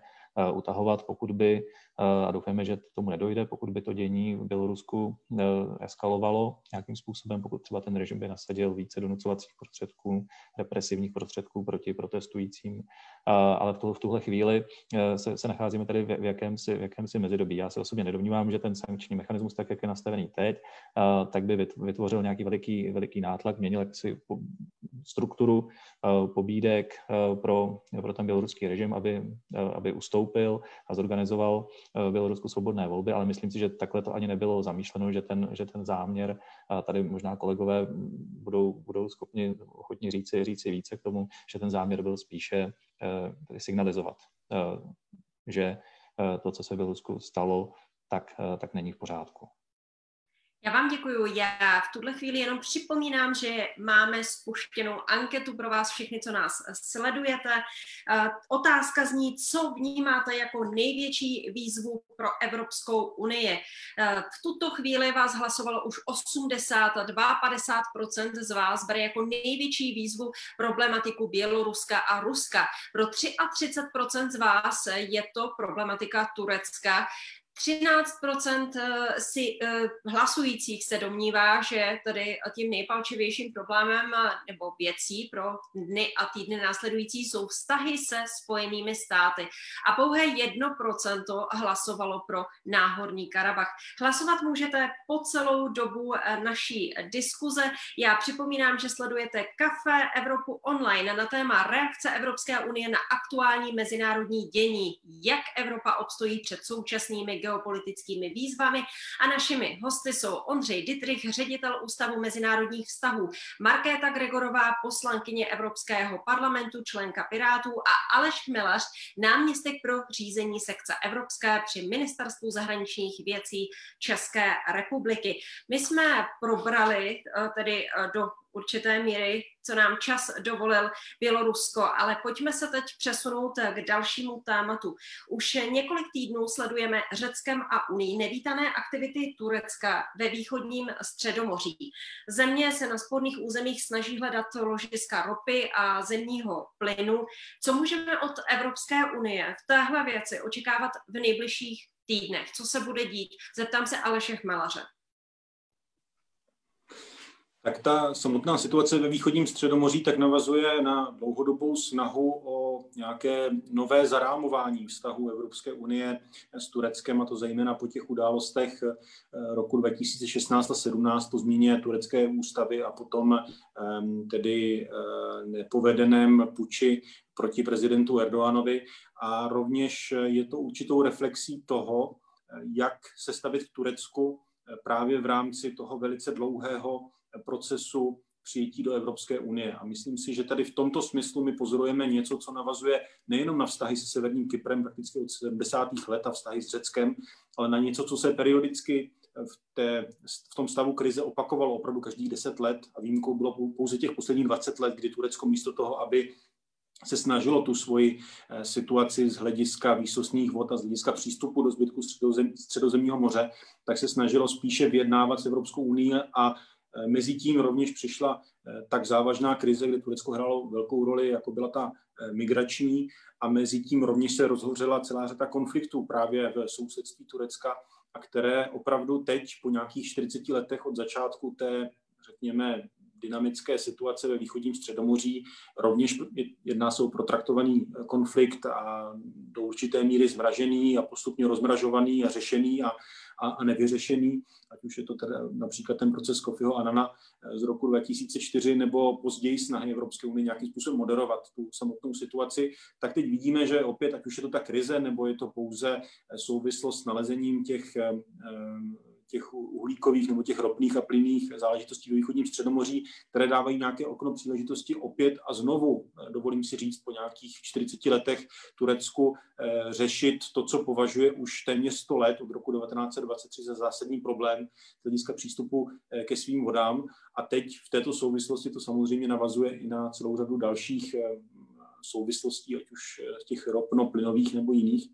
utahovat, pokud by, eh, a doufáme, že tomu nedojde, pokud by to dění v Bělorusku eh, eskalovalo nějakým způsobem, pokud třeba ten režim by nasadil více donucovacích prostředků, represivních prostředků proti protestujícím. Ale v, tu, v tuhle chvíli se, se nacházíme tady v, v, jakémsi, v jakémsi mezidobí. Já se osobně nedomnívám, že ten sankční mechanismus, tak jak je nastavený teď, tak by vytvořil nějaký veliký, veliký nátlak, měnil jaksi strukturu pobídek pro, pro ten běloruský režim, aby, aby ustoupil nastoupil a zorganizoval v Bělorusku svobodné volby, ale myslím si, že takhle to ani nebylo zamýšleno, že ten, že ten záměr, a tady možná kolegové budou, budou schopni ochotně říci, říci více k tomu, že ten záměr byl spíše eh, signalizovat, eh, že eh, to, co se v Bělorusku stalo, tak, tak není v pořádku. Já vám děkuji. Já v tuhle chvíli jenom připomínám, že máme spuštěnou anketu pro vás všechny, co nás sledujete. Otázka zní, co vnímáte jako největší výzvu pro Evropskou unii. V tuto chvíli vás hlasovalo už 82, 50% z vás bere jako největší výzvu problematiku Běloruska a Ruska. Pro 33% z vás je to problematika Turecka. 13% eh, si eh, hlasujících se domnívá, že tady tím nejpalčivějším problémem eh, nebo věcí pro dny a týdny následující jsou vztahy se spojenými státy. A pouhé 1% hlasovalo pro náhorní Karabach. Hlasovat můžete po celou dobu naší diskuze. Já připomínám, že sledujete Kafe Evropu online na téma reakce Evropské unie na aktuální mezinárodní dění, jak Evropa obstojí před současnými geopolitickými výzvami a našimi hosty jsou Ondřej Dittrich, ředitel Ústavu mezinárodních vztahů, Markéta Gregorová, poslankyně Evropského parlamentu, členka Pirátů a Aleš Chmelař, náměstek pro řízení sekce Evropské při Ministerstvu zahraničních věcí České republiky. My jsme probrali eh, tedy eh, do určité míry, co nám čas dovolil Bělorusko, ale pojďme se teď přesunout k dalšímu tématu. Už několik týdnů sledujeme Řeckem a Unii nevítané aktivity Turecka ve východním středomoří. Země se na spodných územích snaží hledat ložiska ropy a zemního plynu. Co můžeme od Evropské unie v téhle věci očekávat v nejbližších týdnech? Co se bude dít? Zeptám se Aleše Chmelaře tak ta samotná situace ve východním středomoří tak navazuje na dlouhodobou snahu o nějaké nové zarámování vztahu Evropské unie s Tureckem, a to zejména po těch událostech eh, roku 2016 a 17 po změně turecké ústavy a potom ehm, tedy eh, nepovedeném puči proti prezidentu Erdoganovi. A rovněž je to určitou reflexí toho, eh, jak se stavit k Turecku právě v rámci toho velice dlouhého procesu přijetí do Evropské unie. A myslím si, že tady v tomto smyslu my pozorujeme něco, co navazuje nejenom na vztahy se Severním Kyprem prakticky od 70. let a vztahy s Řeckem, ale na něco, co se periodicky v, té, v tom stavu krize opakovalo opravdu každých 10 let a výjimkou bylo pouze těch posledních 20 let, kdy Turecko místo toho, aby se snažilo tu svoji eh, situaci z hlediska výsostných vod a z hlediska přístupu do zbytku středozem, středozemního moře, tak se snažilo spíše vyjednávat s Evropskou unii a Mezitím rovněž přišla eh, tak závažná krize, kde Turecko hrálo velkou roli, jako byla ta eh, migrační, a mezi tím rovněž se rozhořela celá řada konfliktů právě v sousedství Turecka, a které opravdu teď po nějakých 40 letech od začátku té, řekněme, dynamické situace ve východním středomoří. Rovněž jedná se o protraktovaný konflikt a do určité míry zmražený a postupně rozmražovaný a řešený a, a, a nevyřešený, ať už je to teda například ten proces Kofiho Anana z roku 2004 nebo později snahy Evropské unie nějakým způsobem moderovat tu samotnou situaci, tak teď vidíme, že opět, ať už je to ta krize, nebo je to pouze souvislost s nalezením těch eh, těch uhlíkových nebo těch ropných a plynných záležitostí ve východním středomoří, které dávají nějaké okno příležitosti opět a znovu, eh, dovolím si říct, po nějakých 40 letech Turecku eh, řešit to, co považuje už téměř 100 let od roku 1923 za zásadní problém z hlediska přístupu eh, ke svým vodám. A teď v této souvislosti to samozřejmě navazuje i na celou řadu dalších souvislostí, ať už těch ropno-plynových nebo jiných.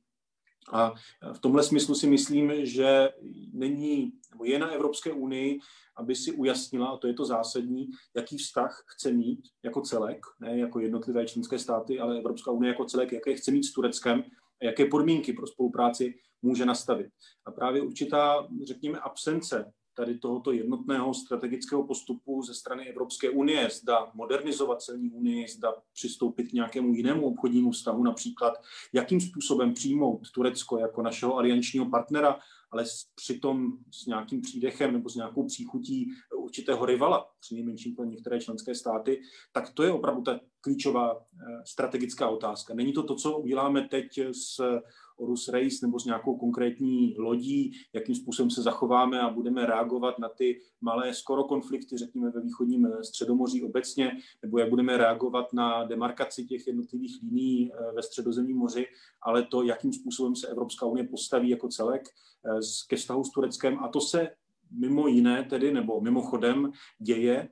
A v tomhle smyslu si myslím, že není, nebo je na Evropské unii, aby si ujasnila, a to je to zásadní, jaký vztah chce mít jako celek, ne jako jednotlivé členské státy, ale Evropská unie jako celek, jaké chce mít s Tureckem a jaké podmínky pro spolupráci může nastavit. A právě určitá, řekněme, absence tady tohoto jednotného strategického postupu ze strany Evropské unie, zda modernizovat celní unii, zda přistoupit k nějakému jinému obchodnímu vztahu, například jakým způsobem přijmout Turecko jako našeho aliančního partnera, ale přitom s nějakým přídechem nebo s nějakou příchutí určitého rivala, přinejmenším pro některé členské státy, tak to je opravdu ta klíčová eh, strategická otázka. Není to to, co uděláme teď s Orus Race nebo s nějakou konkrétní lodí, jakým způsobem se zachováme a budeme reagovat na ty malé skoro konflikty, řekněme ve východním eh, středomoří obecně, nebo jak budeme reagovat na demarkaci těch jednotlivých líní eh, ve středozemním moři, ale to, jakým způsobem se Evropská unie postaví jako celek eh, ke vztahu s Tureckem. A to se mimo jiné tedy, nebo mimochodem děje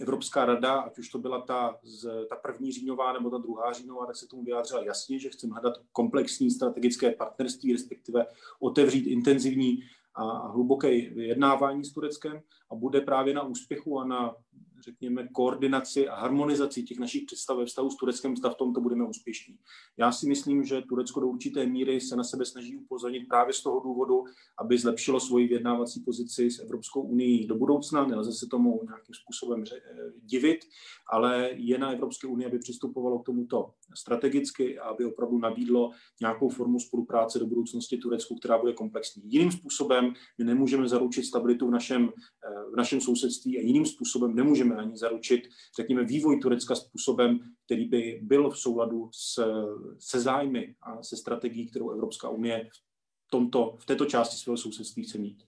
Evropská rada, ať už to byla ta, z, ta první říjnová nebo ta druhá říjnová, tak se tomu vyjádřila jasně, že chceme hledat komplexní strategické partnerství, respektive otevřít intenzivní a hluboké vyjednávání s Tureckem a bude právě na úspěchu a na řekněme, koordinaci a harmonizaci těch našich představ ve vztahu s Tureckem, zda v tomto budeme úspěšní. Já si myslím, že Turecko do určité míry se na sebe snaží upozornit právě z toho důvodu, aby zlepšilo svoji vyjednávací pozici s Evropskou unii do budoucna. Nelze se tomu nějakým způsobem divit, ale je na Evropské unii, aby přistupovalo k tomuto strategicky a aby opravdu nabídlo nějakou formu spolupráce do budoucnosti Turecku, která bude komplexní. Jiným způsobem my nemůžeme zaručit stabilitu v našem, v našem sousedství a jiným způsobem nemůžeme nemůžeme ani zaručit, řekněme, vývoj Turecka způsobem, který by byl v souladu s, se zájmy a se strategií, kterou Evropská unie tomto, v této části svého sousedství chce mít.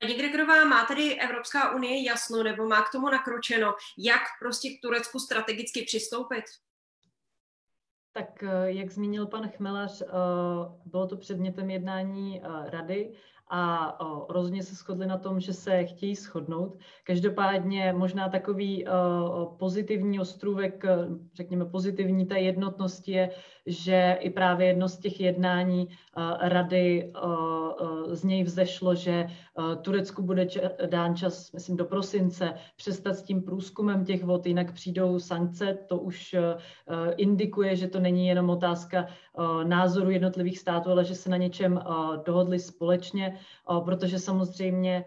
Paní Gregorová, má tady Evropská unie jasno nebo má k tomu nakročeno, jak prostě k Turecku strategicky přistoupit? Tak jak zmínil pan Chmelař, bylo to předmětem jednání rady a rozhodně se shodli na tom, že se chtějí shodnout. Každopádně možná takový pozitivní ostrůvek, řekněme pozitivní té jednotnosti je, že i právě jedno z těch jednání o, rady o, o, z něj vzešlo, že Turecku bude dán čas, myslím, do prosince přestat s tím průzkumem těch vod, jinak přijdou sankce, to už indikuje, že to není jenom otázka názoru jednotlivých států, ale že se na něčem dohodli společně protože samozřejmě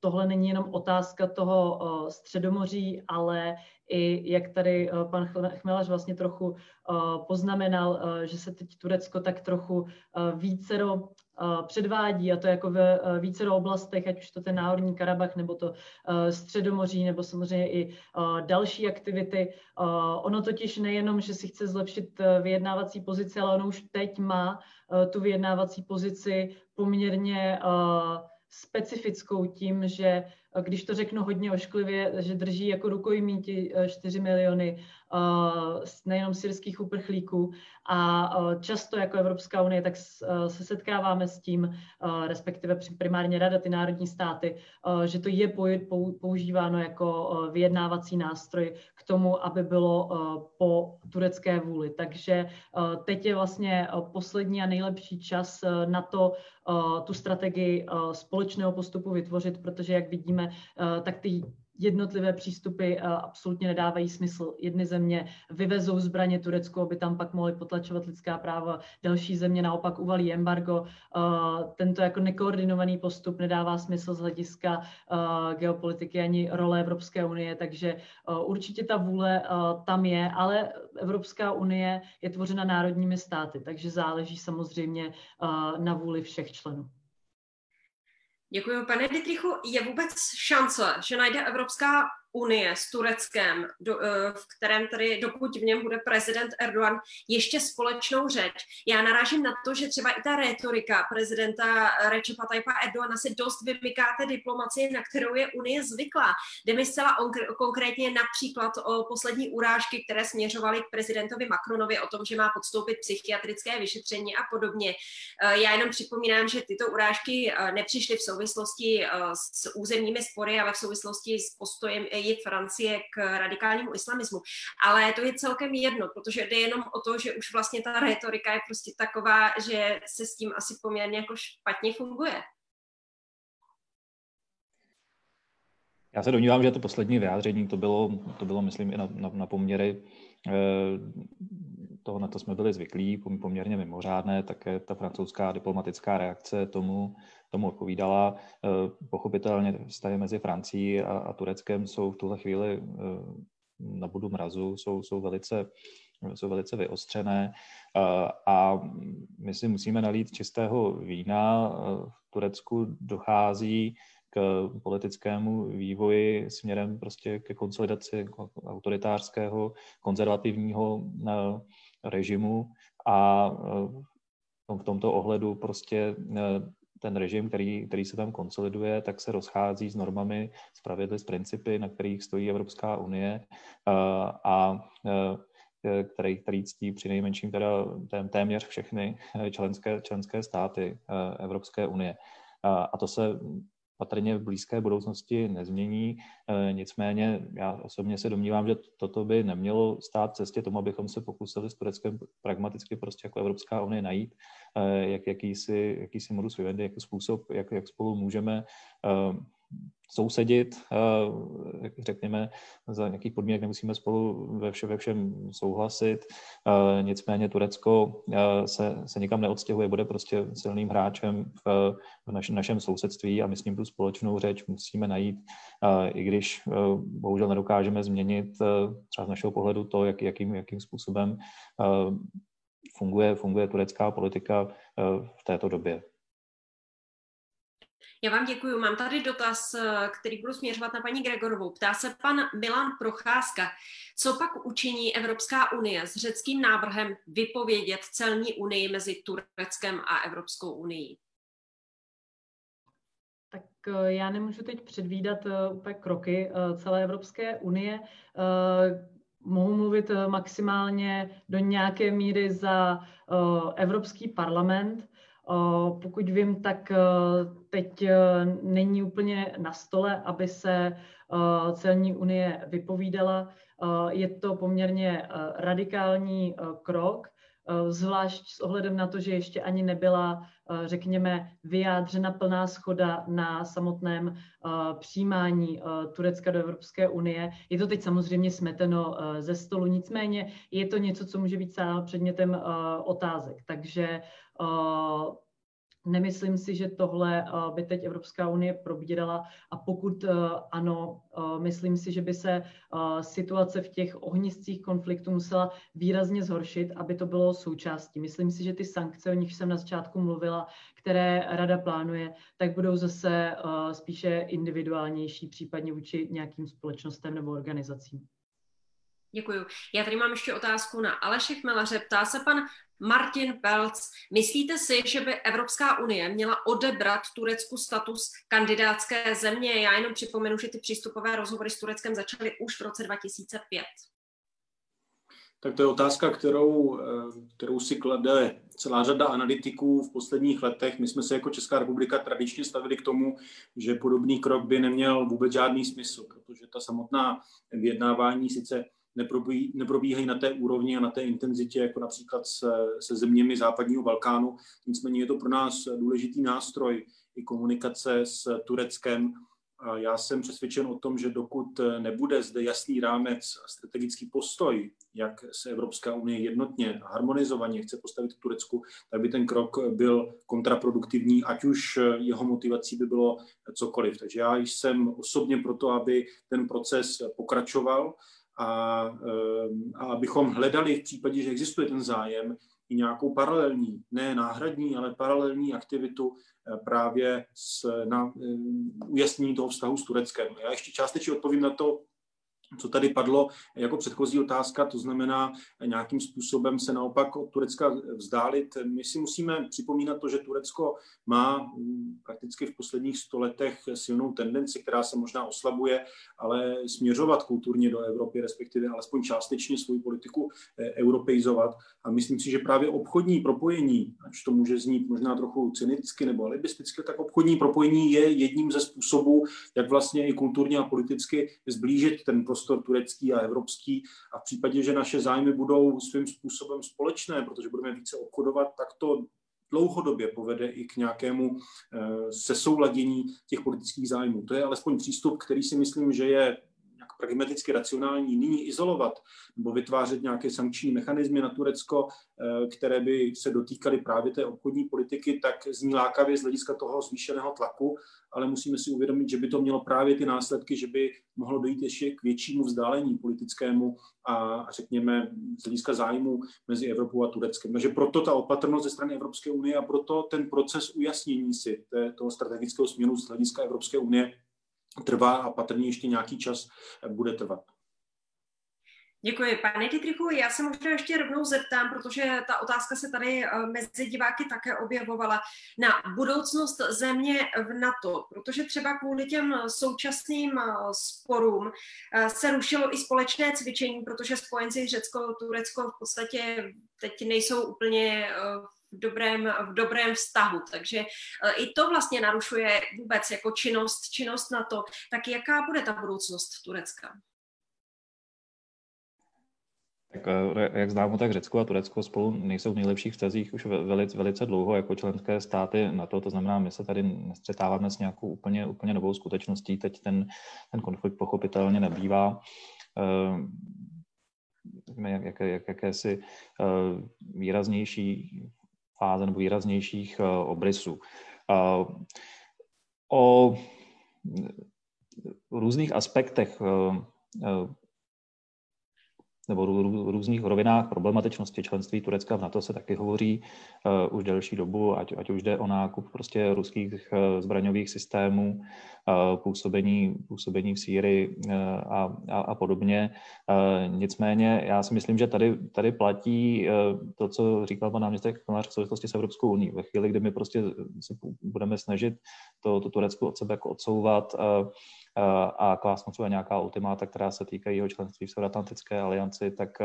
tohle není jenom otázka toho středomoří, ale i jak tady pan Chmelař vlastně trochu poznamenal, že se teď Turecko tak trochu vícero předvádí a to jako ve vícero oblastech, ať už to ten náhorní Karabach, nebo to středomoří, nebo samozřejmě i další aktivity. Ono totiž nejenom, že si chce zlepšit vyjednávací pozici, ale ono už teď má tu vyjednávací pozici poměrně specifickou tím, že když to řeknu hodně ošklivě, že drží jako rukojmí ti 4 miliony nejenom syrských uprchlíků a často jako Evropská unie tak se setkáváme s tím, respektive primárně Rada, ty národní státy, že to je používáno jako vyjednávací nástroj k tomu, aby bylo po turecké vůli. Takže teď je vlastně poslední a nejlepší čas na to, tu strategii společného postupu vytvořit, protože jak vidíme, tak ty jednotlivé přístupy eh, absolutně nedávají smysl. Jedny země vyvezou zbraně Turecku, aby tam pak mohly potlačovat lidská práva, další země naopak uvalí embargo. Eh, tento jako nekoordinovaný postup nedává smysl z hlediska eh, geopolitiky ani role Evropské unie, takže určitě ta vůle tam je, ale Evropská unie je tvořena národními státy, takže záleží samozřejmě na vůli všech členů. Děkuji, pane Dietrichu. Je vůbec šance, že najde Evropská unie s Tureckem, do, eh, v kterém tedy, dokud v něm bude prezident Erdogan, ještě společnou řeč. Já narážím na to, že třeba i ta retorika prezidenta Recepa Tayyipa Erdogana se dost vymyká té diplomacie, na kterou je Unie zvyklá. Jde mi zcela konkrétně například o poslední urážky, které směřovaly k prezidentovi Macronovi o tom, že má podstoupit psychiatrické vyšetření a podobně. Eh, já jenom připomínám, že tyto urážky eh, nepřišly v souvislosti s územními spory, ale v souvislosti s postojem jít Francie k radikálnímu islamismu. Ale to je celkem jedno, protože jde jenom o to, že už vlastně ta retorika je prostě taková, že se s tím asi poměrně jako špatně funguje. Já se domnívám, že to poslední vyjádření, to bylo, to bylo myslím, i na, na, na poměry eh, toho, na to jsme byli zvyklí, poměrně mimořádné, také ta francouzská diplomatická reakce tomu, tomu odpovídala. Eh, pochopitelně vztahy mezi Francií a, a Tureckem jsou v tuhle chvíli eh, na budu mrazu, jsou, jsou velice jsou velice vyostřené eh, a my si musíme nalít čistého vína. V Turecku dochází k politickému vývoji směrem prostě ke konsolidaci autoritářského, konzervativního režimu a v tomto ohledu prostě ten režim, který, který se tam konsoliduje, tak se rozchází s normami, s pravidly, s principy, na kterých stojí Evropská unie a který, který ctí při nejmenším teda téměř všechny členské, členské státy Evropské unie. A to se patrně v blízké budoucnosti nezmění. E, nicméně já osobně se domnívám, že toto by nemělo stát cestě tomu, abychom se pokusili s Tureckem pragmaticky prostě jako Evropská unie najít e, jak, jakýsi, jakýsi modus vivendi, jaký způsob, jak, jak spolu můžeme e, sousedit, řekněme, za nějakých podmínek nemusíme spolu ve, vše, ve všem souhlasit. Nicméně Turecko se, se nikam neodstěhuje, bude prostě silným hráčem v, v našem, našem sousedství a my s ním tu společnou řeč musíme najít, i když bohužel nedokážeme změnit třeba z našeho pohledu to, jak, jakým, jakým způsobem funguje, funguje turecká politika v této době. Já vám děkuji. Mám tady dotaz, eh, který budu směřovat na paní Gregorovou. Ptá se pan Milan Procházka. Co pak učiní Evropská unie s řeckým návrhem vypovědět celní unii mezi Tureckem a Evropskou unii? Tak eh, já nemůžu teď předvídat eh, úplně kroky celé Evropské unie. Mohu mluvit maximálně do nějaké míry za Evropský parlament. Pokud vím, tak e, teď e, není úplně na stole, aby se celní unie vypovídala. Je to poměrně radikální krok, zvlášť s ohledem na to, že ještě ani nebyla, řekněme, vyjádřena plná schoda na samotném přijímání Turecka do Evropské unie. Je to teď samozřejmě smeteno ze stolu, nicméně je to něco, co může být stále předmětem otázek. Takže Nemyslím si, že tohle by teď Evropská unie probírala a pokud ano, myslím si, že by se situace v těch ohniscích konfliktů musela výrazně zhoršit, aby to bylo součástí. Myslím si, že ty sankce, o nich jsem na začátku mluvila, které rada plánuje, tak budou zase spíše individuálnější, případně vůči nějakým společnostem nebo organizacím. Děkuji. Já tady mám ještě otázku na Aleše Chmelaře. Ptá se pan Martin Pelc. Myslíte si, že by Evropská unie měla odebrat Turecku status kandidátské země? Já jenom připomenu, že ty přístupové rozhovory s Tureckem začaly už v roce 2005. Tak to je otázka, kterou, eh, kterou si klade celá řada analytiků v posledních letech. My jsme se jako Česká republika tradičně stavili k tomu, že podobný krok by neměl vůbec žádný smysl, protože ta samotná vyjednávání sice neprobíhají, neprobíhají na té úrovni a na té intenzitě, jako například se, se zeměmi západního Balkánu. Nicméně je to pro nás důležitý nástroj i komunikace s Tureckem. A já jsem přesvědčen o tom, že dokud nebude zde jasný rámec a strategický postoj, jak se Evropská unie jednotně a harmonizovaně chce postavit k Turecku, tak by ten krok byl kontraproduktivní, ať už jeho motivací by bylo cokoliv. Takže já jsem osobně proto, aby ten proces pokračoval a, ehm, a abychom hledali v případě, že existuje ten zájem, i nějakou paralelní, ne náhradní, ale paralelní aktivitu eh, právě s, na ehm, ujasnění toho vztahu s Tureckem. Já ještě částečně odpovím na to, co tady padlo jako předchozí otázka, to znamená nějakým způsobem se naopak od Turecka vzdálit. My si musíme připomínat to, že Turecko má mm, prakticky v posledních stoletech silnou tendenci, která se možná oslabuje, ale směřovat kulturně do Evropy, respektive alespoň částečně svou politiku eh, europeizovat. A myslím si, že právě obchodní propojení, až to může znít možná trochu cynicky nebo alibisticky, tak obchodní propojení je jedním ze způsobů, jak vlastně i kulturně a politicky zblížit ten prostor turecký a evropský a v případě, že naše zájmy budou svým způsobem společné, protože budeme více obchodovat, tak to dlouhodobě povede i k nějakému eh, sesouladění těch politických zájmů. To je alespoň přístup, který si myslím, že je pragmaticky racionální nyní izolovat nebo vytvářet nějaké sankční mechanismy na Turecko, eh, které by se dotýkaly právě té obchodní politiky, tak zní lákavě z hlediska toho zvýšeného tlaku, ale musíme si uvědomit, že by to mělo právě ty následky, že by mohlo dojít ještě k většímu vzdálení politickému a řekněme z hlediska zájmu mezi Evropou a Tureckem. Takže proto ta opatrnost ze strany Evropské unie a proto ten proces ujasnění si toho strategického směru z hlediska Evropské unie trvá a patrně ještě nějaký čas bude trvat. Děkuji. Pane Dietrichu, já se možná ještě rovnou zeptám, protože ta otázka se tady eh, mezi diváky také objevovala, na budoucnost země v NATO, protože třeba kvůli těm současným eh, sporům eh, se rušilo i společné cvičení, protože spojenci Řecko-Turecko v podstatě teď nejsou úplně v dobrém, v dobrém vztahu. Takže i to vlastně narušuje vůbec jako činnost, činnost na to. Tak jaká bude ta budoucnost Turecka? Tak eh, jak známo, tak Řecko a Turecko spolu nejsou v nejlepších vztazích už velice, velice dlouho jako členské státy na to. To znamená, my se tady nestřetáváme s nějakou úplně, úplně novou skutečností. Teď ten, ten konflikt pochopitelně nabývá eh, jak, jak, jak, jakési eh, výraznější fáze nebo výraznějších obrysů. O různých aspektech nebo různých rovinách problematičnosti členství Turecka v NATO se taky hovoří uh, už delší dobu, ať, ať už jde o nákup prostě ruských uh, zbraňových systémů, uh, působení, působení v Sýrii uh, a, a, a podobně. Uh, nicméně já si myslím, že tady, tady platí uh, to, co říkal pan náměstek Kolář v souvislosti s Evropskou unii. Ve chvíli, kdy my prostě se budeme snažit to, to Turecko od sebe jako odsouvat, uh, a klást mu nějaká ultimáta, která se týkají jeho členství v Severoatlantické alianci, tak,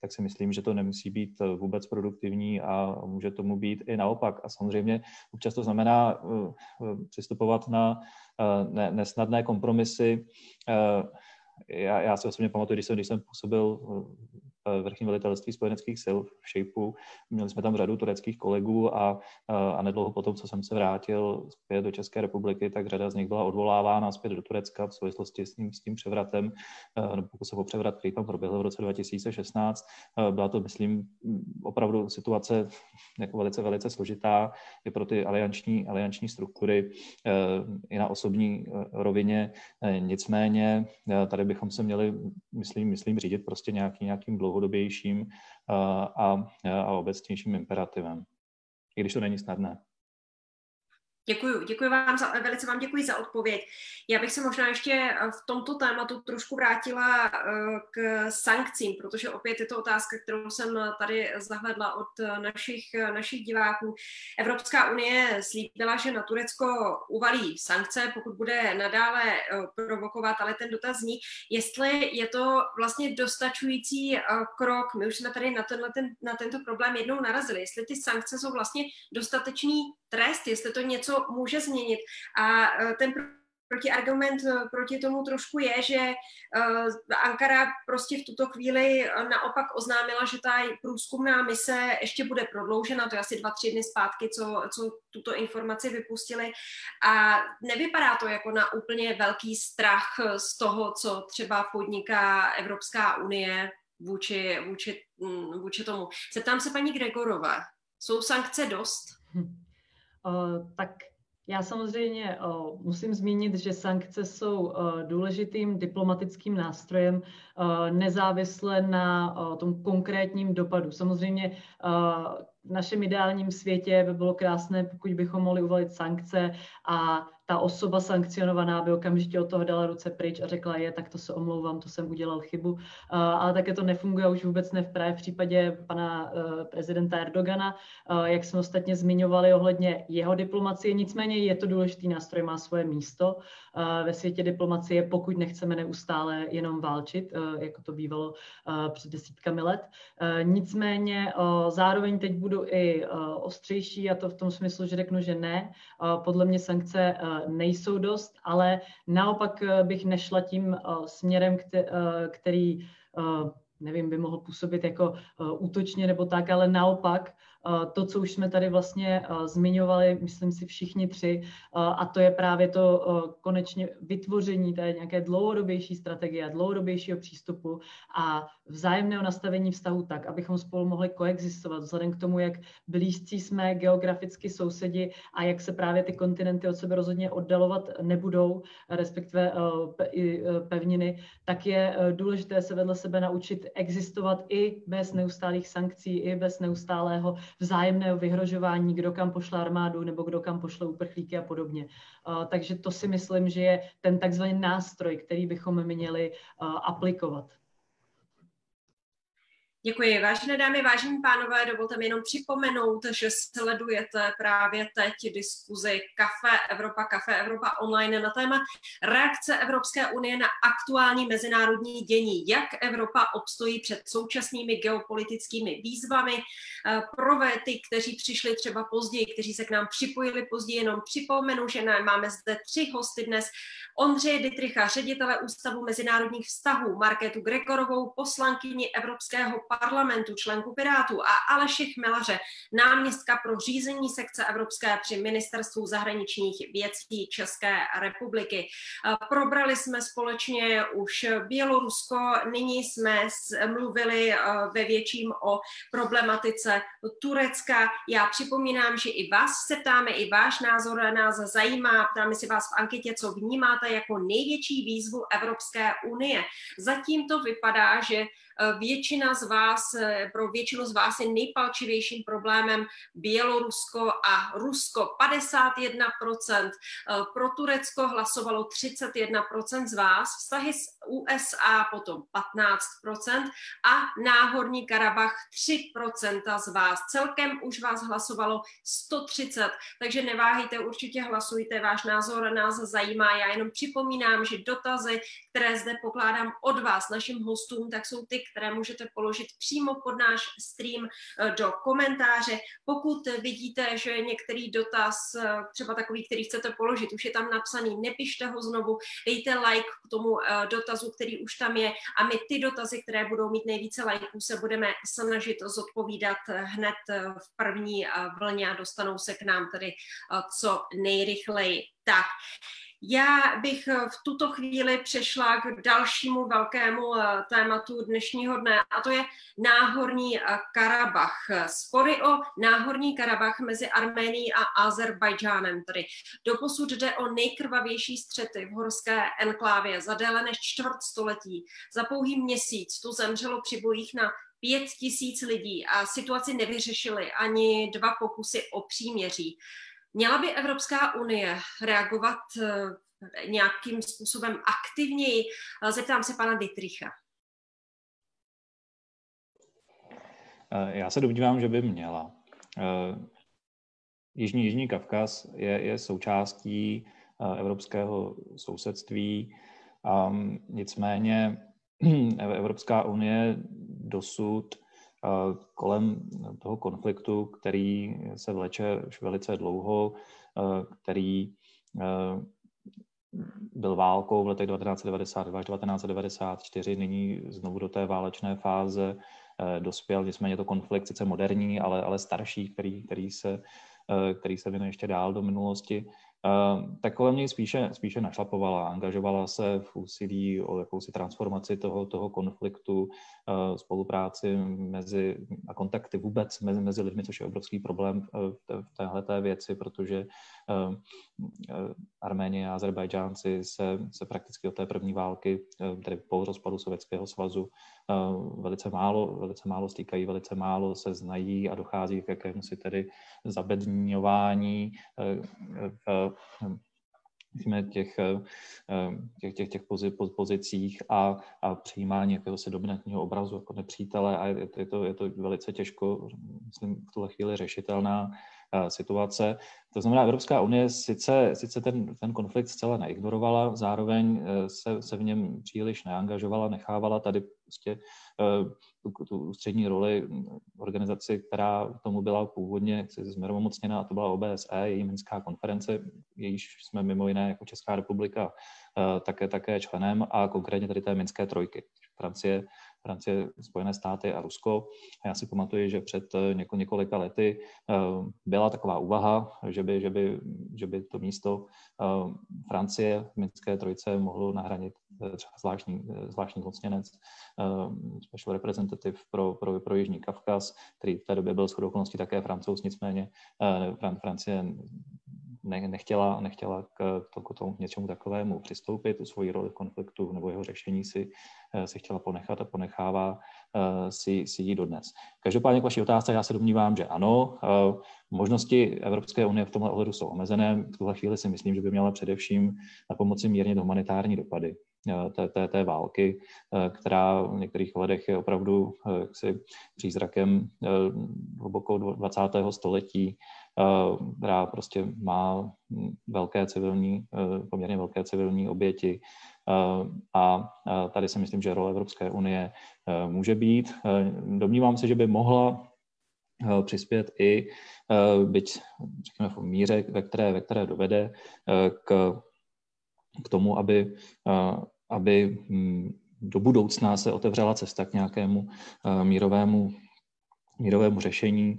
tak si myslím, že to nemusí být vůbec produktivní a může tomu být i naopak. A samozřejmě občas to znamená přistupovat na nesnadné kompromisy. Já, já si osobně pamatuju, když jsem, když jsem působil vrchní velitelství spojeneckých sil v Shapeu. Měli jsme tam řadu tureckých kolegů a, a nedlouho potom, co jsem se vrátil zpět do České republiky, tak řada z nich byla odvolávána zpět do Turecka v souvislosti s tím, s tím převratem, nebo pokusem o převrat, který tam proběhl v roce 2016. Byla to, myslím, opravdu situace jako velice, velice složitá i pro ty alianční, alianční struktury i na osobní rovině. Nicméně tady bychom se měli, myslím, myslím řídit prostě nějaký, nějakým dlouhodobým dlouhodobějším a, a obecnějším imperativem, i když to není snadné. Děkuji, děkuji vám za, velice vám děkuji za odpověď. Já bych se možná ještě v tomto tématu trošku vrátila eh, k sankcím, protože opět je to otázka, kterou jsem tady zahledla od našich, našich diváků. Evropská unie slíbila, že na Turecko uvalí sankce, pokud bude nadále eh, provokovat, ale ten dotaz zní, jestli je to vlastně dostačující eh, krok. My už jsme tady na, tenhle, ten, na tento problém jednou narazili, jestli ty sankce jsou vlastně dostatečný trest, jestli to něco může změnit. A e, ten protiargument e, proti tomu trošku je, že e, Ankara prostě v tuto chvíli naopak oznámila, že ta průzkumná mise ještě bude prodloužena, to je asi dva, tři dny zpátky, co, co tuto informaci vypustili a nevypadá to jako na úplně velký strach z toho, co třeba podniká Evropská unie vůči, vůči, mm, vůči tomu. Zeptám se paní Gregorové, jsou sankce dost? Hm. Eh, tak já samozřejmě eh, musím zmínit, že sankce jsou eh, důležitým diplomatickým nástrojem nezávisle na tom konkrétním dopadu. Samozřejmě v našem ideálním světě by bylo krásné, pokud bychom mohli uvalit sankce a ta osoba sankcionovaná by okamžitě od toho dala ruce pryč a řekla je, tak to se omlouvám, to jsem udělal chybu. Ale také to nefunguje už vůbec ne v právě v případě pana e, prezidenta Erdogana, jak jsme ostatně zmiňovali ohledně jeho diplomacie. Nicméně je to důležitý nástroj, má svoje místo ve světě diplomacie, pokud nechceme neustále jenom válčit, jako to bývalo před desítkami let. Nicméně zároveň teď budu i ostřejší a to v tom smyslu, že řeknu, že ne. Podle mě sankce nejsou dost, ale naopak eh, bych nešla tím eh, směrem, eh, který nevím, by mohl působit jako útočně nebo tak, ale naopak to, co už jsme tady vlastně zmiňovali, myslím si všichni tři, a to je právě to konečně vytvoření té nějaké dlouhodobější strategie, dlouhodobějšího přístupu a vzájemného nastavení vztahu tak, abychom spolu mohli koexistovat, vzhledem k tomu, jak blízcí jsme geograficky sousedi a jak se právě ty kontinenty od sebe rozhodně oddalovat nebudou, respektive pevniny, tak je důležité se vedle sebe naučit existovat i bez neustálých sankcí, i bez neustálého vzájemného vyhrožování, kdo kam pošle armádu nebo kdo kam pošle uprchlíky a podobně. Takže to si myslím, že je ten takzvaný nástroj, který bychom měli aplikovat. Děkuji. Vážené dámy, vážení pánové, dovolte mi jenom připomenout, že sledujete právě teď diskuzi Kafe Evropa, Kafe Evropa online na téma reakce Evropské unie na aktuální mezinárodní dění. Jak Evropa obstojí před současnými geopolitickými výzvami. Pro ty, kteří přišli třeba později, kteří se k nám připojili později, jenom připomenu, že máme zde tři hosty dnes. Ondřeje Dytricha, ředitele Ústavu mezinárodních vztahů, Markétu Gregorovou, poslankyni Evropského členku Pirátů a Aleše Chmelaře, náměstka pro řízení sekce Evropské při ministerstvu zahraničních věcí České republiky. Probrali jsme společně už Bělorusko, nyní jsme mluvili ve větším o problematice Turecka. Já připomínám, že i vás se ptáme, i váš názor nás zajímá. Ptáme si vás v anketě, co vnímáte jako největší výzvu Evropské unie. Zatím to vypadá, že většina z vás, eh, pro většinu z vás je nejpalčivějším problémem Bělorusko a Rusko. 51%, eh, pro Turecko hlasovalo 31% z vás, vztahy s USA potom 15% a Náhorní Karabach 3% z vás. Celkem už vás hlasovalo 130, takže neváhejte, určitě hlasujte, váš názor nás zajímá. Já jenom připomínám, že dotazy, které zde pokládám od vás, našim hostům, tak jsou ty, které můžete položit přímo pod náš stream eh, do komentáře. Pokud vidíte, že některý dotaz, eh, třeba takový, který chcete položit, už je tam napsaný, nepište ho znovu, dejte like k tomu eh, dotazu, který už tam je a my ty dotazy, které budou mít nejvíce lajků, se budeme snažit zodpovídat hned v první vlně a dostanou se k nám tedy co nejrychleji. Tak, já bych eh, v tuto chvíli přešla k dalšímu velkému eh, tématu dnešního dne, a to je Náhorní eh, Karabach. Spory o Náhorní Karabach mezi Arménií a Azerbajdžánem. Tedy doposud jde o nejkrvavější střety v horské enklávě za déle než čtvrt století. Za pouhý měsíc tu zemřelo při bojích na pět tisíc lidí a situaci nevyřešili ani dva pokusy o příměří. Měla by Evropská unie reagovat eh, nějakým způsobem aktivněji? Eh, zeptám se pana Dietricha. Eh, já se domnívám, že by měla. Jižní, Jižní Kavkaz je, je součástí evropského sousedství. Um, nicméně Evropská unie dosud kolem toho konfliktu, který se vleče už velice dlouho, který byl válkou v letech 1992 až 1994, nyní znovu do té válečné fáze dospěl, nicméně to konflikt sice moderní, ale, ale starší, který, který, se, který se věnuje ještě dál do minulosti. Ehm, tak kolem něj spíše, spíše našlapovala, angažovala se v úsilí o jakousi transformaci toho, toho konfliktu, ehm, spolupráci mezi a kontakty vůbec mezi, mezi lidmi, což je obrovský problém v, v téhle té věci, protože ehm, Arménie a Azerbajdžánci se, se prakticky od té první války, tedy po rozpadu Sovětského svazu, velice málo, velice málo stýkají, velice málo se znají a dochází k jakému si tedy zabedňování v myslíme, těch, těch, těch, těch pozicích a, a přijímání jakéhosi dominantního obrazu jako nepřítele a je, je, to, je to velice těžko, myslím, v tuhle chvíli řešitelná situace. To znamená, Evropská unie sice, sice ten, ten konflikt zcela neignorovala, zároveň e, se, se v něm příliš neangažovala, nechávala tady prostě e, tu, tu ústřední roli organizaci, která tomu byla původně zmeromocněna, a to byla OBSE, její Minská konference, jejíž jsme mimo jiné jako Česká republika také, také členem a konkrétně tady té Minské trojky. Francie, Francie, Spojené státy a Rusko. A já si pamatuju, že před eh, něko, několika lety uh, byla taková úvaha, že by, že by, že by to místo uh, Francie v Minské trojce mohlo nahranit třeba zvláštní, zvláštní zmocněnec, special representative pro, pro, pro Jižní Kavkaz, který v té době byl shodou okolností také francouz, nicméně Francie ne, nechtěla, nechtěla k, to, k tomu něčemu takovému přistoupit, tu svoji roli v konfliktu nebo jeho řešení si, eh, si chtěla ponechat a ponechává uh, si, si ji dodnes. Každopádně k vaší otázce já se domnívám, že ano. Uh, možnosti Evropské unie v tomhle ohledu jsou omezené. V tuhle chvíli si myslím, že by měla především na pomoci mírnit humanitární dopady té, té, té války, která v některých ohledech je opravdu jaksi přízrakem hluboko 20. století, která prostě má velké civilní, poměrně velké civilní oběti. A tady si myslím, že role Evropské unie může být. Domnívám se, že by mohla přispět i, byť řekněme v míře, ve které, ve které dovede k, k tomu, aby, aby hm, do budoucna se otevřela cesta k nějakému mírovému, mírovému řešení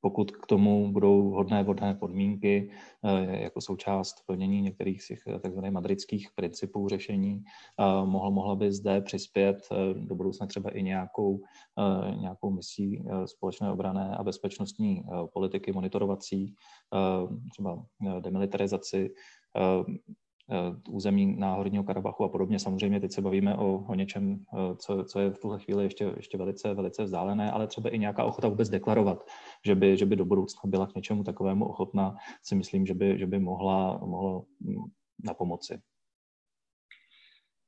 pokud k tomu budou vhodné vodné podmínky eh, jako součást plnění některých z těch eh, tzv. madridských principů řešení, eh, mohla, mohla by zde přispět do budoucna třeba i nějakou, nějakou misí společné obrané a bezpečnostní politiky monitorovací, třeba demilitarizaci Eh, území Náhorního Karabachu a podobně. Samozřejmě teď se bavíme o, o něčem, eh, co, co je v tuhle chvíli ještě, ještě velice, velice vzdálené, ale třeba i nějaká ochota vůbec deklarovat, že by, že by do budoucna byla k něčemu takovému ochotná, si myslím, že by, že by mohla, mohlo hm, na pomoci.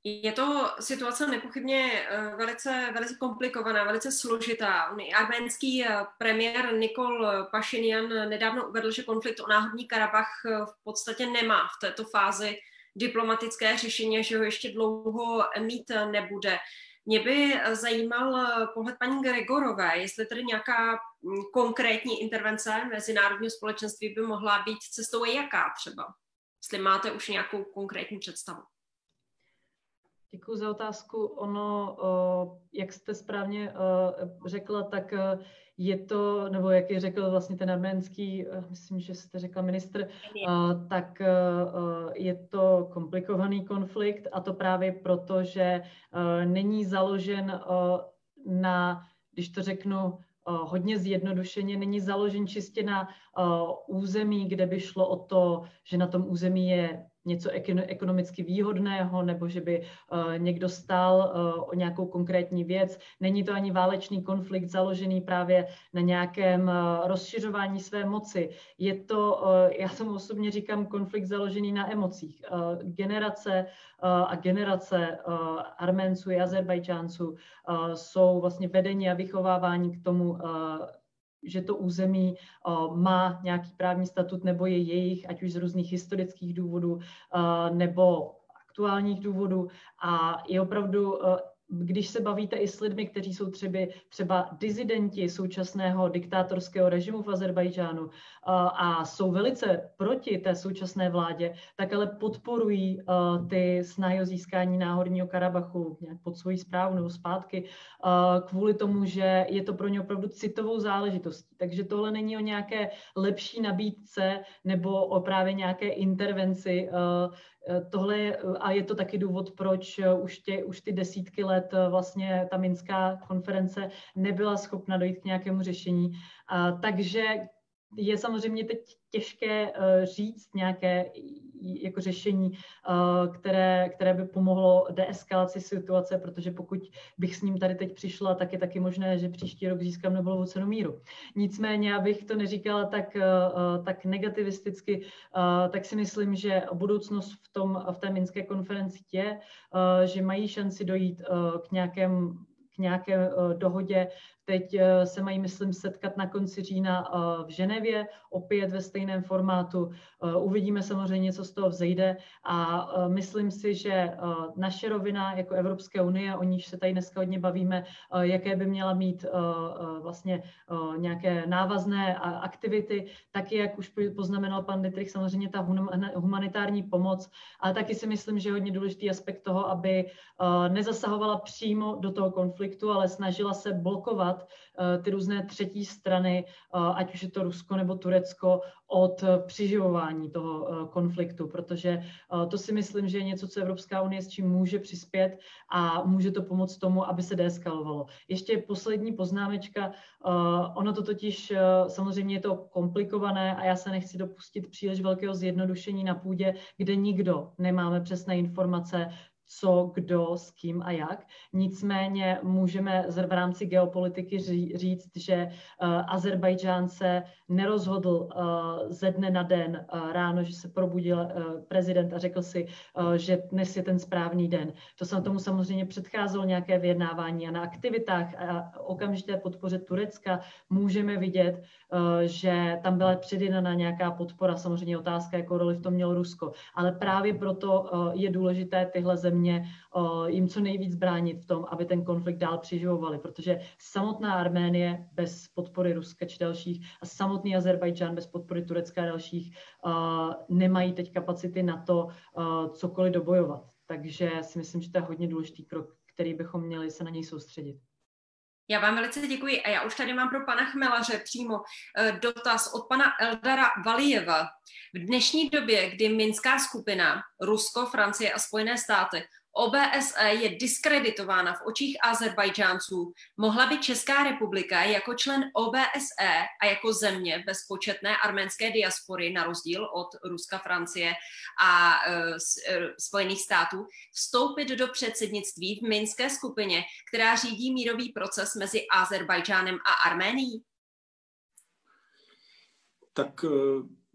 Je to situace nepochybně eh, velice, velice komplikovaná, velice složitá. Arménský premiér Nikol Pašinian nedávno uvedl, že konflikt o náhodní Karabach v podstatě nemá v této fázi diplomatické řešení, že ho ještě dlouho mít nebude. Mě by zajímal pohled paní Gregorové, jestli tedy nějaká konkrétní intervence mezinárodního společenství by mohla být cestou jaká třeba. Jestli máte už nějakou konkrétní představu. Děkuji za otázku. Ono, jak jste správně řekla, tak je to, nebo jak je řekl vlastně ten arménský, myslím, že jste řekla ministr, tak je to komplikovaný konflikt a to právě proto, že není založen na, když to řeknu, hodně zjednodušeně, není založen čistě na území, kde by šlo o to, že na tom území je něco ekonomicky výhodného, nebo že by uh, někdo stál uh, o nějakou konkrétní věc. Není to ani válečný konflikt založený právě na nějakém uh, rozšiřování své moci. Je to, já jsem osobně říkám, konflikt založený na emocích. Generace a generace Arménců i Azerbajdžánců jsou vlastně vedení a vychovávání k tomu že to území uh, má nějaký právní statut nebo je jejich, ať už z různých historických důvodů uh, nebo aktuálních důvodů. A je opravdu uh, když se bavíte i s lidmi, kteří jsou třeba, třeba dizidenti současného diktátorského režimu v Azerbajdžánu a jsou velice proti té současné vládě, tak ale podporují ty snahy o získání náhorního Karabachu nějak pod svoji zprávu nebo zpátky kvůli tomu, že je to pro ně opravdu citovou záležitostí. Takže tohle není o nějaké lepší nabídce nebo o právě nějaké intervenci tohle je, a je to taky důvod, proč eh, už, tě, už ty desítky let eh, vlastně ta Minská konference nebyla schopna dojít k nějakému řešení. A, takže je samozřejmě teď těžké říct nějaké jako řešení, které, které by pomohlo deeskalaci situace, protože pokud bych s ním tady teď přišla, tak je taky možné, že příští rok získám Nobelovu cenu míru. Nicméně, abych to neříkala tak, tak negativisticky, tak si myslím, že budoucnost v, tom, v té Minské konferenci je, že mají šanci dojít k nějakém nějaké dohodě Teď eh, se mají, myslím, setkat na konci října eh, v Ženevě, opět ve stejném formátu. Eh, uvidíme samozřejmě, co z toho vzejde a myslím si, že naše rovina jako Evropské unie, o níž se tady dneska hodně bavíme, jaké by měla mít vlastně nějaké návazné aktivity, taky, jak už poznamenal pan Dietrich, samozřejmě ta humanitární pomoc, ale taky si myslím, že je hodně důležitý aspekt toho, aby nezasahovala přímo do toho konfliktu, ale snažila se blokovat Eh, ty různé třetí strany, eh, ať už je to Rusko nebo Turecko, od přiživování toho eh, konfliktu, protože to si myslím, že je něco, co Evropská unie s čím může přispět a může to pomoct tomu, aby se deeskalovalo. Ještě poslední poznámečka, ono to totiž samozřejmě je to komplikované a já se nechci dopustit příliš velkého zjednodušení na půdě, kde nikdo nemáme přesné informace, co, kdo, s kým a jak. Nicméně můžeme v rámci geopolitiky říct, že uh, Azerbajdžán se nerozhodl uh, ze dne na den uh, ráno, že se probudil prezident a řekl si, že dnes je ten správný den. To se tomu samozřejmě předcházelo nějaké vyjednávání a na aktivitách a okamžité podpoře Turecka můžeme vidět, že tam byla předjednaná nějaká podpora. Samozřejmě otázka, jakou roli v tom mělo Rusko. Ale právě proto je důležité tyhle země země jim co nejvíc bránit v tom, aby ten konflikt dál přiživovali, protože samotná Arménie bez podpory Ruska či dalších a samotný Azerbajdžán bez podpory Turecka a dalších nemají teď kapacity na to cokoliv dobojovat. Takže si myslím, že to je hodně důležitý krok, který bychom měli se na něj soustředit. Já vám velice děkuji a já už tady mám pro pana Chmelaře přímo eh, dotaz od pana Eldara Valijeva. V dnešní době, kdy Minská skupina, Rusko, Francie a Spojené státy OBSE je diskreditována v očích Azerbajdžánců, mohla by Česká republika jako člen OBSE a jako země bez početné arménské diaspory, na rozdíl od Ruska, Francie a e, Spojených států, vstoupit do předsednictví v Minské skupině, která řídí mírový proces mezi Azerbajdžánem a Arménií? Tak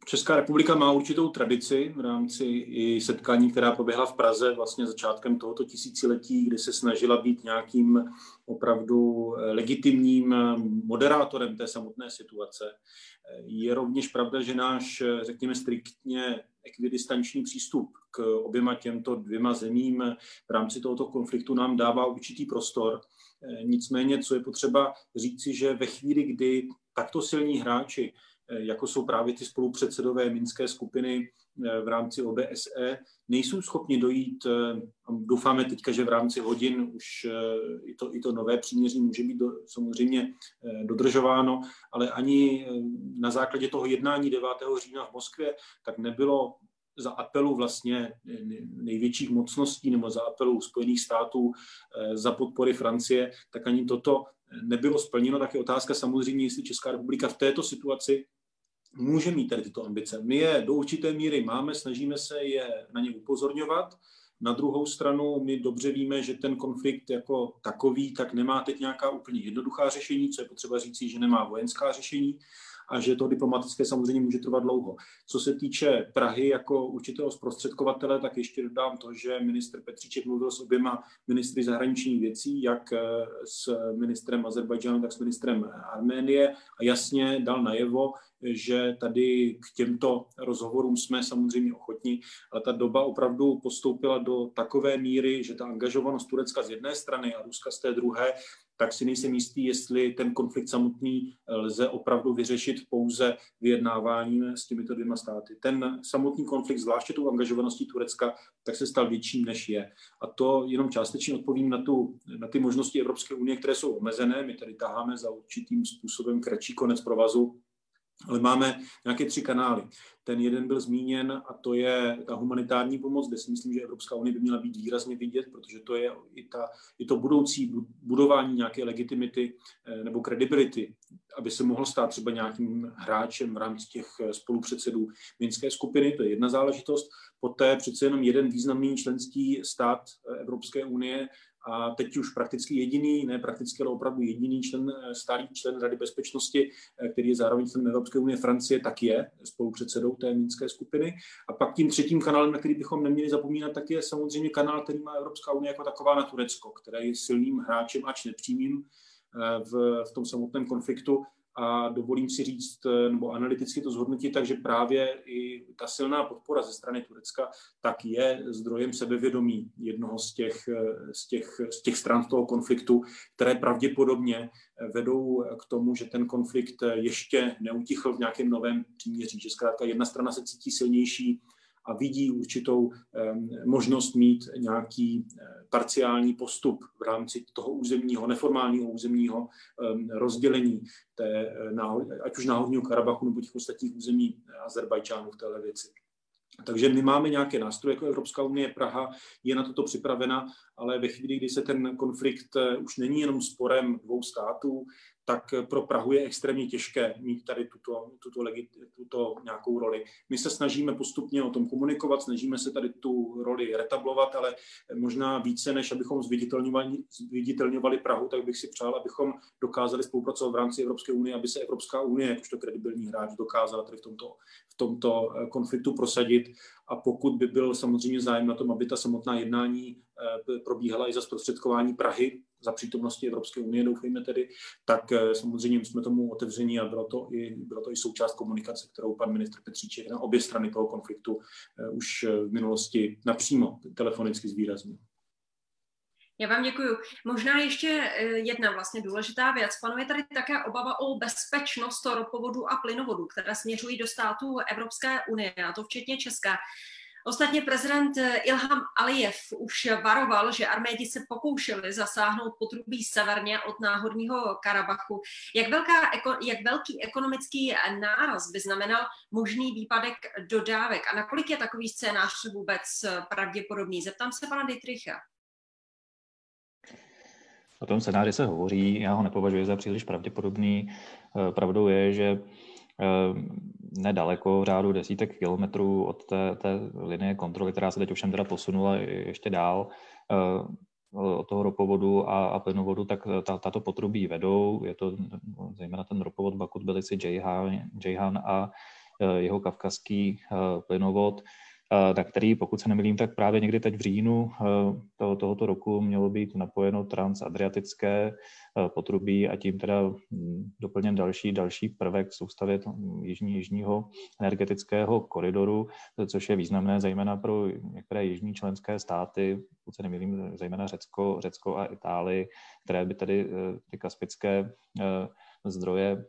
Česká republika má určitou tradici v rámci i setkání, která proběhla v Praze vlastně začátkem tohoto tisíciletí, kdy se snažila být nějakým opravdu legitimním moderátorem té samotné situace. Je rovněž pravda, že náš, řekněme, striktně ekvidistanční přístup k oběma těmto dvěma zemím v rámci tohoto konfliktu nám dává určitý prostor. Nicméně, co je potřeba říci, že ve chvíli, kdy takto silní hráči Eh, jako jsou právě ty spolupředsedové minské skupiny eh, v rámci OBSE, nejsou schopni dojít, eh, doufáme teďka, že v rámci hodin už i to, i to nové příměří může být do, samozřejmě dodržováno, ale ani na základě toho jednání 9. října v Moskvě, tak nebylo za apelu vlastně největších mocností nebo za apelu Spojených států za podpory Francie, tak ani toto nebylo splněno, tak je otázka samozřejmě, jestli Česká republika v této situaci může mít tady tyto ambice. My je do určité míry máme, snažíme se je na ně upozorňovat. Na druhou stranu my dobře víme, že ten konflikt jako takový tak nemá teď nějaká úplně jednoduchá řešení, co je potřeba říct, že nemá vojenská řešení a že to diplomatické samozřejmě může trvat dlouho. Co se týče Prahy jako určitého zprostředkovatele, tak ještě dodám to, že minister Petříček mluvil s oběma ministry zahraničních věcí, jak eh, s ministrem Azerbajdžánu, tak s ministrem Arménie a jasně dal najevo, že tady k těmto rozhovorům jsme samozřejmě ochotní, ale ta doba opravdu postoupila do takové míry, že ta angažovanost Turecka z jedné strany a Ruska z té druhé tak si nejsem jistý, jestli ten konflikt samotný eh, lze opravdu vyřešit pouze vyjednáváním s těmito dvěma státy. Ten samotný konflikt, zvláště tou angažovaností Turecka, tak se stal větším, než je. A to jenom částečně odpovím na, tu, na ty možnosti Evropské unie, které jsou omezené. My tady taháme za určitým způsobem kratší konec provazu ale máme nějaké tři kanály. Ten jeden byl zmíněn a to je ta humanitární pomoc, kde si myslím, že Evropská unie by měla být výrazně vidět, protože to je i, ta, i to budoucí budování nějaké legitimity eh, nebo kredibility, aby se mohl stát třeba nějakým hráčem v rámci těch eh, spolupředsedů Minské skupiny, to je jedna záležitost. Poté přece jenom jeden významný členský stát eh, Evropské unie a teď už prakticky jediný, ne prakticky, ale opravdu jediný člen, eh, starý člen Rady bezpečnosti, eh, který je zároveň členem Evropské unie, Francie, tak je spolupředsedou té mínské skupiny. A pak tím třetím kanálem, na který bychom neměli zapomínat, tak je samozřejmě kanál, který má Evropská unie jako taková na Turecko, které je silným hráčem, ač nepřímým eh, v, v tom samotném konfliktu a dovolím si říct, eh, nebo analyticky to zhodnotit, takže právě i ta silná podpora ze strany Turecka tak je zdrojem sebevědomí jednoho z těch, eh, z těch, z těch stran toho konfliktu, které pravděpodobně eh, vedou k tomu, že ten konflikt ještě neutichl v nějakém novém příměří, že zkrátka jedna strana se cítí silnější, a vidí určitou možnost mít nějaký eh, parciální postup v rámci toho územního, neformálního územního rozdělení, té, eh, ať už náhodního Karabachu nebo těch ostatních území Azerbajčánu v této věci. Takže my máme nějaké nástroje jako Evropská unie, Praha je na toto připravena, ale ve chvíli, kdy se ten konflikt eh, už není jenom sporem dvou států, tak pro Prahu je extrémně těžké mít tady tuto, tuto, legit, tuto nějakou roli. My se snažíme postupně o tom komunikovat, snažíme se tady tu roli retablovat, ale možná více, než abychom zviditelňovali, zviditelňovali Prahu, tak bych si přál, abychom dokázali spolupracovat v rámci Evropské unie, aby se Evropská unie, jakožto kredibilní hráč, dokázala tady v tomto, v tomto eh, konfliktu prosadit. A pokud by byl samozřejmě zájem na tom, aby ta samotná jednání eh, probíhala i za zprostředkování Prahy, za přítomnosti Evropské unie, doufejme tedy, tak eh, samozřejmě jsme tomu otevření a bylo to i, bylo to i součást komunikace, kterou pan ministr Petříček na obě strany toho konfliktu eh, už eh, v minulosti napřímo telefonicky zvýraznil. Já vám děkuji. Možná ještě jedna vlastně důležitá věc. Panuje tady také obava o bezpečnost ropovodu a plynovodu, které směřují do států Evropské unie, a to včetně Česka. Ostatně prezident Ilham Aliyev už varoval, že Armédi se pokoušeli zasáhnout potrubí severně od náhorního Karabachu. Jak, velká, jak velký ekonomický náraz by znamenal možný výpadek dodávek a nakolik je takový scénář vůbec pravděpodobný? Zeptám se pana Dietricha. O tom scénáři se hovoří, já ho nepovažuji za příliš pravděpodobný. Pravdou je, že Nedaleko, řádu desítek kilometrů od té, té linie kontroly, která se teď ovšem teda posunula ještě dál ehm, od toho ropovodu a, a plynovodu, tak ta, tato potrubí vedou. Je to zejména ten ropovod Bakut Belici Jayhan a e, jeho kavkazský e, plynovod na který, pokud se nemýlím, tak právě někdy teď v říjnu eh, toho, tohoto roku mělo být napojeno transadriatické eh, potrubí a tím teda hm, doplněn další, další prvek soustavě jižní, jižního energetického koridoru, což je významné zejména pro některé jižní členské státy, pokud se nemýlím, zejména Řecko, Řecko a Itálii, které by tedy eh, ty kaspické zdroje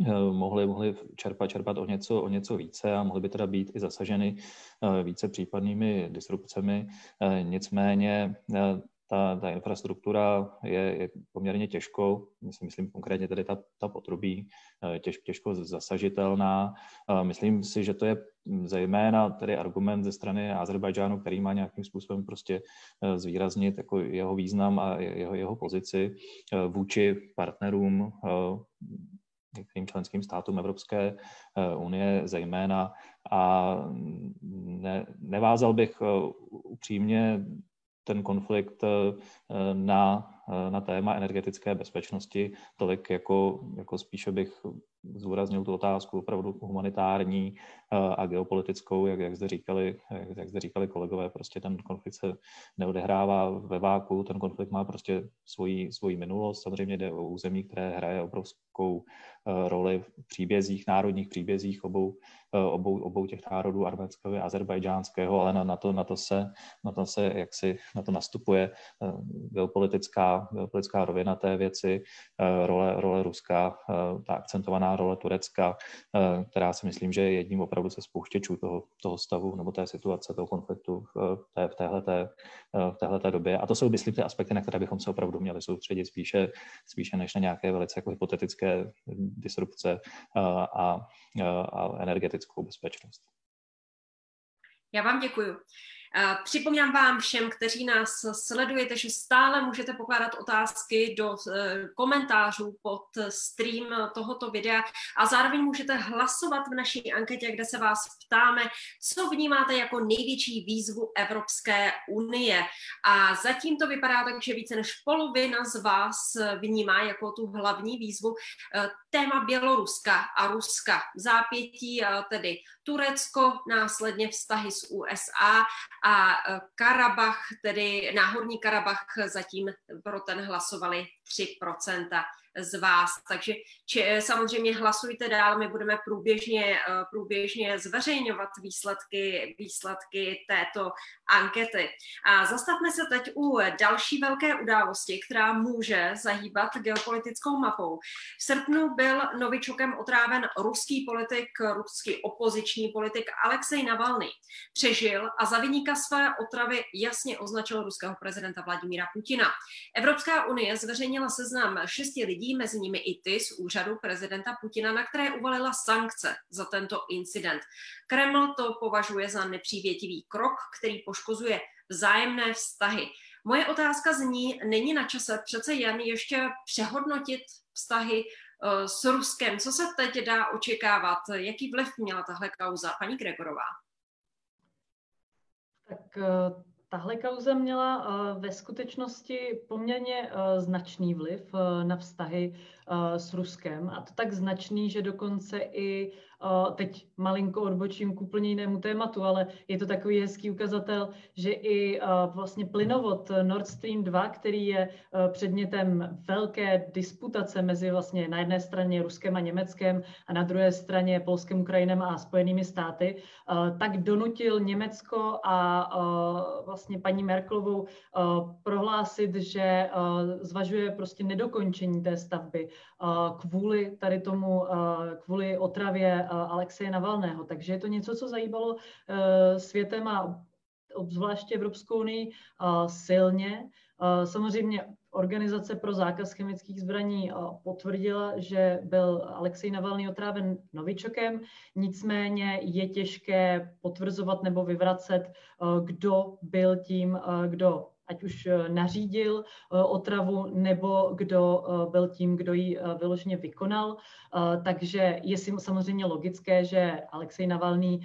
Eh, mohli, mohli čerpat, čerpat o něco, o něco více a mohly by teda být i zasaženy eh, více případnými disrupcemi. Eh, nicméně ta, ta infrastruktura je, je poměrně těžko, myslím, myslím konkrétně tedy ta, ta potrubí, těž, těžko zasažitelná. Myslím si, že to je zejména tedy argument ze strany Azerbajdžánu, který má nějakým způsobem prostě zvýraznit jako jeho význam a jeho, jeho pozici vůči partnerům některým členským státům Evropské eh, unie zejména. A ne, nevázal bych eh, upřímně ten konflikt eh, na, na téma energetické bezpečnosti tolik jako, jako spíše bych zúraznil tu otázku opravdu humanitární a geopolitickou, jak, jak, zde říkali, jak, zde říkali kolegové, prostě ten konflikt se neodehrává ve váku, ten konflikt má prostě svoji, svoji minulost, samozřejmě jde o území, které hraje obrovskou Eh, roli v příbězích, národních příbězích obou, eh, obou, obou těch národů, arménského a azerbajdžánského, ale na, na, to, na, to se, na to se, jak si na to nastupuje eh, geopolitická, geopolitická rovina té věci, role, role Ruska, ta akcentovaná role Turecka, která si myslím, že je jedním opravdu se spouštěčů toho, toho stavu nebo té situace, toho konfliktu v, té, v, téhleté, v téhleté době. A to jsou, myslím, ty aspekty, na které bychom se opravdu měli soustředit spíše, spíše než na nějaké velice jako hypotetické disrupce a, a energetickou bezpečnost. Já vám děkuji. Připomínám vám všem, kteří nás sledujete, že stále můžete pokládat otázky do e, komentářů pod stream tohoto videa a zároveň můžete hlasovat v naší anketě, kde se vás ptáme, co vnímáte jako největší výzvu Evropské unie. A zatím to vypadá tak, že více než polovina z vás vnímá jako tu hlavní výzvu e, téma Běloruska a Ruska. Zápětí e, tedy Turecko, následně vztahy s USA a e, Karabach, tedy Náhorní Karabach, zatím pro ten hlasovali 3% z vás. Takže či, samozřejmě hlasujte dál, my budeme průběžně, eh, průběžně zveřejňovat výsledky, výsledky této ankety. A zastavme se teď u další velké události, která může zahýbat geopolitickou mapou. V srpnu byl novičokem otráven ruský politik, ruský opoziční politik Alexej Navalny. Přežil a za vyníka své otravy jasně označil ruského prezidenta Vladimíra Putina. Evropská unie zveřejnila seznam šesti lidí, mezi nimi i ty z úřadu prezidenta Putina, na které uvalila sankce za tento incident. Kreml to považuje za nepřívětivý krok, který poškozuje vzájemné vztahy. Moje otázka zní, není na čase přece jen ještě přehodnotit vztahy uh, s Ruskem. Co se teď dá očekávat? Jaký vliv měla tahle kauza? Paní Gregorová. Tak uh Tahle kauza měla uh, ve skutečnosti poměrně uh, značný vliv uh, na vztahy s Ruskem. A to tak značný, že dokonce i Teď malinko odbočím k úplně jinému tématu, ale je to takový hezký ukazatel, že i vlastně plynovod Nord Stream 2, který je předmětem velké disputace mezi vlastně na jedné straně Ruskem a Německem a na druhé straně Polskem, Ukrajinem a Spojenými státy, tak donutil Německo a vlastně paní Merklovou prohlásit, že zvažuje prostě nedokončení té stavby kvůli tady tomu, kvůli otravě Alexeje Navalného. Takže je to něco, co zajímalo světem a obzvláště Evropskou unii silně. Samozřejmě Organizace pro zákaz chemických zbraní potvrdila, že byl Alexej Navalný otráven novičokem, nicméně je těžké potvrzovat nebo vyvracet, kdo byl tím, kdo ať už nařídil otravu, nebo kdo byl tím, kdo ji vyloženě vykonal. Takže je samozřejmě logické, že Alexej Navalný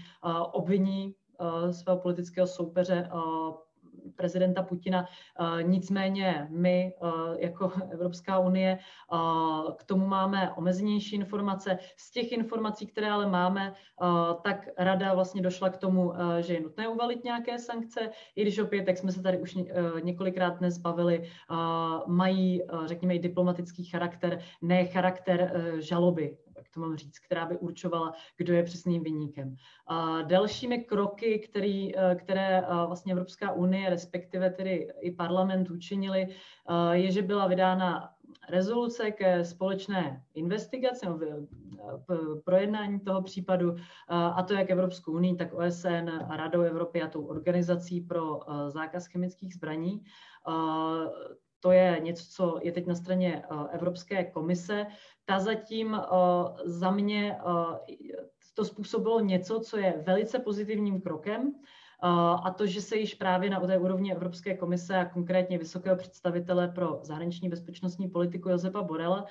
obviní svého politického soupeře prezidenta Putina. Nicméně my jako Evropská unie k tomu máme omezenější informace. Z těch informací, které ale máme, tak rada vlastně došla k tomu, že je nutné uvalit nějaké sankce, i když opět, jak jsme se tady už několikrát dnes bavili, mají, řekněme, i diplomatický charakter, ne charakter žaloby to mám říct, která by určovala, kdo je přesným vyníkem. A dalšími kroky, který, eh, které eh, vlastně Evropská unie, respektive tedy i parlament učinili, eh, je, že byla vydána rezoluce ke společné investigaci, projednání toho případu, a to jak Evropskou unii, tak OSN, Radou Evropy a tou organizací pro zákaz chemických zbraní. To je něco, co je teď na straně Evropské komise ta zatím uh, za mě uh, to způsobilo něco, co je velice pozitivním krokem, uh, a to, že se již právě na té úrovni Evropské komise a konkrétně vysokého představitele pro zahraniční bezpečnostní politiku Josepa Borela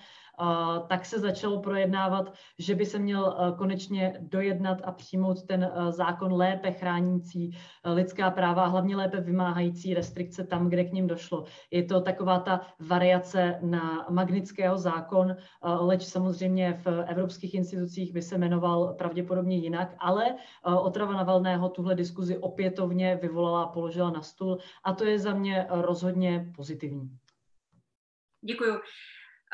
tak se začalo projednávat, že by se měl konečně dojednat a přijmout ten zákon lépe chránící lidská práva a hlavně lépe vymáhající restrikce tam, kde k ním došlo. Je to taková ta variace na magnického zákon, leč samozřejmě v evropských institucích by se jmenoval pravděpodobně jinak, ale otrava Navalného tuhle diskuzi opětovně vyvolala a položila na stůl a to je za mě rozhodně pozitivní. Děkuji.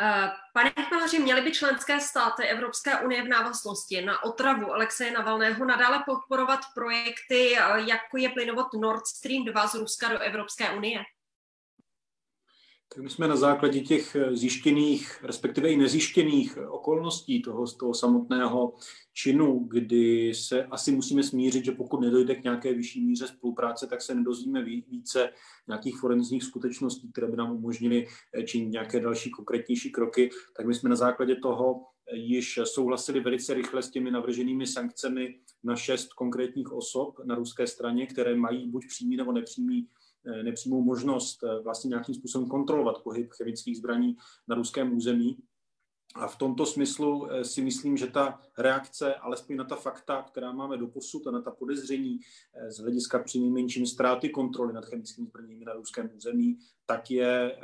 Eh, pane Chmelaři, měly by členské státy Evropské unie v návaznosti na otravu Alexeje Navalného nadále podporovat projekty, eh, jako je plynovod Nord Stream 2 z Ruska do Evropské unie? Tak my jsme na základě těch eh, zjištěných, respektive i nezjištěných okolností toho, toho samotného činu, kdy se asi musíme smířit, že pokud nedojde k nějaké vyšší míře spolupráce, tak se nedozvíme více nějakých forenzních skutečností, které by nám umožnily eh, činit nějaké další konkrétnější kroky, tak my jsme na základě toho eh, již souhlasili velice rychle s těmi navrženými sankcemi na šest konkrétních osob na ruské straně, které mají buď přímý nebo nepřímý eh, nepřímou možnost vlastně nějakým způsobem kontrolovat pohyb chemických zbraní na ruském území. A v tomto smyslu eh, si myslím, že ta reakce, alespoň na ta fakta, která máme do posud a na ta podezření z hlediska při nejmenším ztráty kontroly nad chemickými zbraněmi na ruském území, tak je,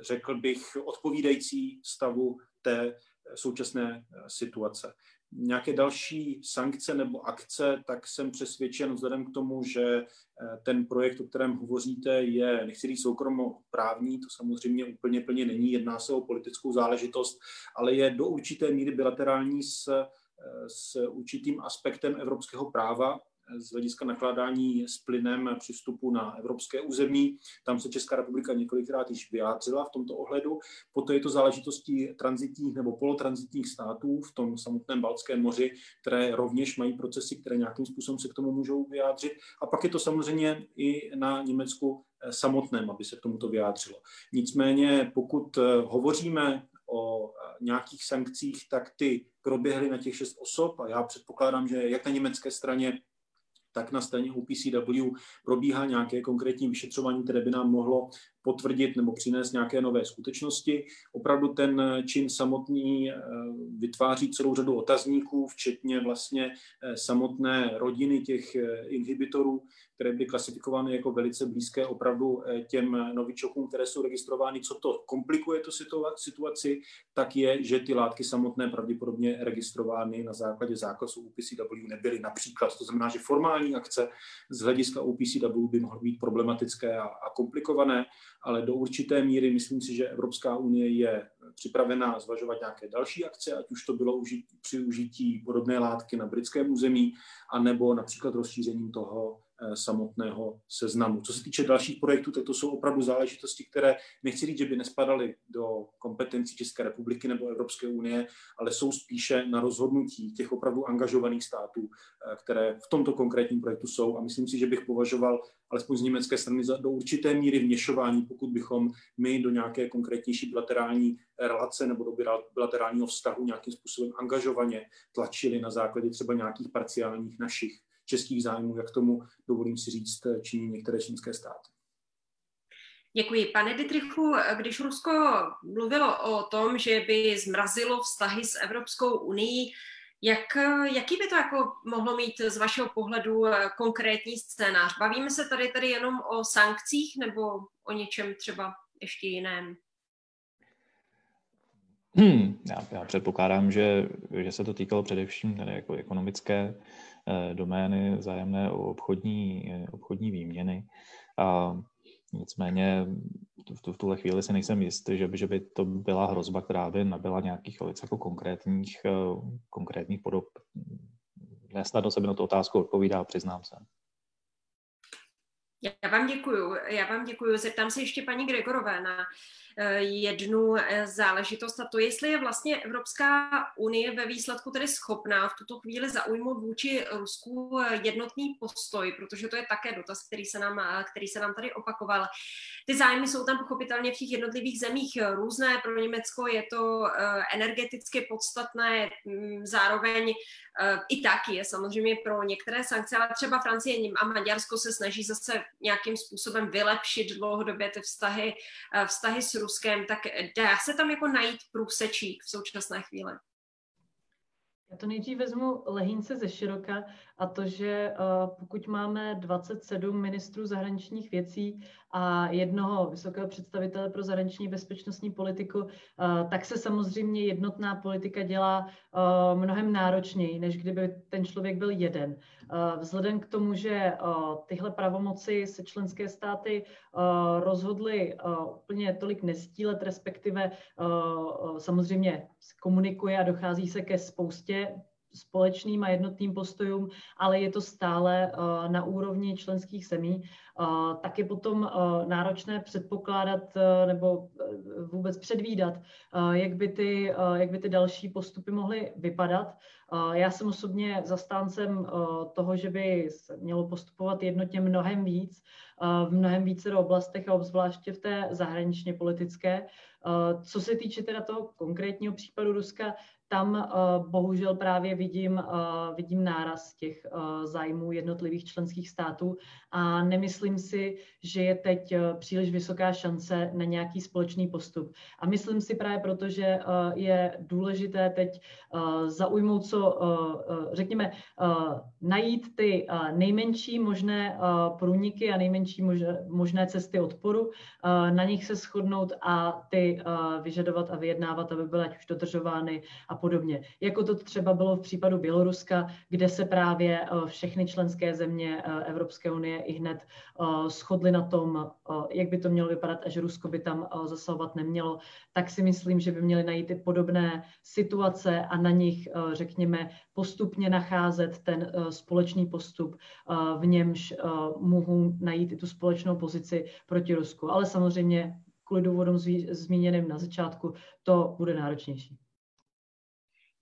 řekl bych, odpovídající stavu té současné situace nějaké další sankce nebo akce, tak jsem přesvědčen vzhledem k tomu, že eh, ten projekt, o kterém hovoříte, je, nechci říct soukromoprávní, to samozřejmě úplně plně není, jedná se o politickou záležitost, ale je do určité míry bilaterální s, eh, s určitým aspektem evropského práva, z hlediska nakládání s plynem při vstupu na evropské území. Tam se Česká republika několikrát již vyjádřila v tomto ohledu. Poté je to záležitostí transitních nebo polotranzitních států v tom samotném Balckém moři, které rovněž mají procesy, které nějakým způsobem se k tomu můžou vyjádřit. A pak je to samozřejmě i na Německu eh, samotném, aby se k tomuto vyjádřilo. Nicméně, pokud eh, hovoříme o eh, nějakých sankcích, tak ty proběhly na těch šest osob a já předpokládám, že jak na německé straně, tak na straně UPCW probíhá nějaké konkrétní vyšetřování, které by nám mohlo potvrdit nebo přinést nějaké nové skutečnosti. Opravdu ten čin samotný eh, vytváří celou řadu otazníků, včetně vlastně eh, samotné rodiny těch eh, inhibitorů, které by klasifikovány jako velice blízké opravdu těm novičokům, které jsou registrovány. Co to komplikuje tu situaci, tak je, že ty látky samotné pravděpodobně registrovány na základě zákazu UPCW nebyly. Například, to znamená, že formální akce z hlediska UPCW by mohly být problematické a, a komplikované ale do určité míry myslím si, že Evropská unie je připravená zvažovat nějaké další akce, ať už to bylo užití, při užití podobné látky na britském území, anebo například rozšířením toho samotného seznamu. Co se týče dalších projektů, tak to jsou opravdu záležitosti, které nechci říct, že by nespadaly do kompetencí České republiky nebo Evropské unie, ale jsou spíše na rozhodnutí těch opravdu angažovaných států, eh, které v tomto konkrétním projektu jsou. A myslím si, že bych považoval alespoň z německé strany za do určité míry vněšování, pokud bychom my do nějaké konkrétnější bilaterální relace nebo do bilaterálního vztahu nějakým způsobem angažovaně tlačili na základě třeba nějakých parciálních našich českých zájmů, jak tomu, dovolím si říct, činí některé čínské státy. Děkuji. Pane Dietrichu, když Rusko mluvilo o tom, že by zmrazilo vztahy s Evropskou unii, jak, jaký by to jako mohlo mít z vašeho pohledu konkrétní scénář? Bavíme se tady tady jenom o sankcích nebo o něčem třeba ještě jiném? Hmm, já, já předpokládám, že, že se to týkalo především tady jako ekonomické domény zájemné o obchodní, eh, obchodní výměny. A nicméně v, tu, v tuhle chvíli si nejsem jistý, že by, že by to byla hrozba, která by nabyla nějakých velice jako konkrétních, eh, konkrétních podob. Nesnadno se mi na tu otázku odpovídá, přiznám se. Já vám děkuju. Já vám děkuju. Zeptám se ještě paní Gregorové na Eh, jednu eh, záležitost a to, jestli je vlastně Evropská unie ve výsledku tedy schopná v tuto chvíli zaujmout vůči Rusku eh, jednotný postoj, protože to je také dotaz, který se nám, který se nám tady opakoval. Ty zájmy jsou tam pochopitelně v těch jednotlivých zemích různé. Pro Německo je to energeticky podstatné, mm, zároveň i tak je samozřejmě pro některé sankce, ale třeba Francie a Maďarsko se snaží zase nějakým způsobem vylepšit dlouhodobě ty vztahy, vztahy s Ruskem Ruskem, tak dá se tam jako najít průsečík v současné chvíli? Já to nejdřív vezmu lehínce ze široka a to, že eh, pokud máme 27 ministrů zahraničních věcí a jednoho vysokého představitele pro zahraniční bezpečnostní politiku, eh, tak se samozřejmě jednotná politika dělá eh, mnohem náročněji, než kdyby ten člověk byl jeden. Vzhledem k tomu, že tyhle pravomoci se členské státy rozhodly úplně tolik nestílet, respektive samozřejmě komunikuje a dochází se ke spoustě společným a jednotným postojům, ale je to stále uh, na úrovni členských zemí, uh, tak je potom uh, náročné předpokládat nebo vůbec předvídat, jak by, ty, jak by ty další postupy mohly vypadat. Já jsem osobně zastáncem toho, že by se mělo postupovat jednotně mnohem víc, v mnohem více do oblastech a obzvláště v té zahraničně politické. Co se týče teda toho konkrétního případu Ruska, tam uh, bohužel právě vidím, uh, vidím náraz těch uh, zájmů jednotlivých členských států a nemyslím si, že je teď příliš vysoká šance na nějaký společný postup. A myslím si právě proto, že je důležité teď zaujmout co, řekněme, najít ty nejmenší možné průniky a nejmenší možné, cesty odporu, na nich se shodnout a ty vyžadovat a vyjednávat, aby byly ať už dodržovány a podobně. Jako to třeba bylo v případu Běloruska, kde se právě eh, všechny členské země eh, Evropské unie i hned eh, shodly na tom, jak by to mělo vypadat a že Rusko by tam zasahovat nemělo, tak si myslím, že by měly najít i podobné situace a na nich, řekněme, postupně nacházet ten společný postup, v němž mohou najít i tu společnou pozici proti Rusku. Ale samozřejmě kvůli důvodům zmíněným na začátku, to bude náročnější.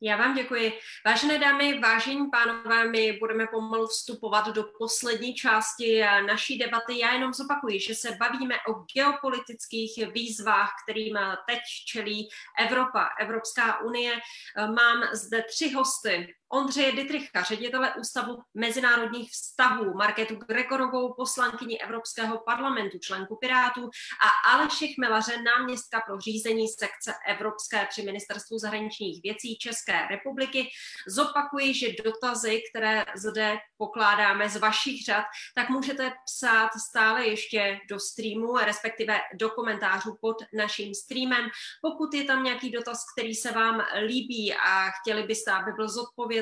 Já vám děkuji. Vážené dámy, vážení pánové, my budeme pomalu vstupovat do poslední části naší debaty. Já jenom zopakuji, že se bavíme o geopolitických výzvách, kterým teď čelí Evropa, Evropská unie. Mám zde tři hosty. Ondřeje Dietricha, ředitele Ústavu mezinárodních vztahů, Marketu Gregorovou, poslankyni Evropského parlamentu, členku Pirátů a Aleše Chmelaře, náměstka pro řízení sekce Evropské při ministerstvu zahraničních věcí České republiky. Zopakuji, že dotazy, které zde pokládáme z vašich řad, tak můžete psát stále ještě do streamu, respektive do komentářů pod naším streamem. Pokud je tam nějaký dotaz, který se vám líbí a chtěli byste, aby byl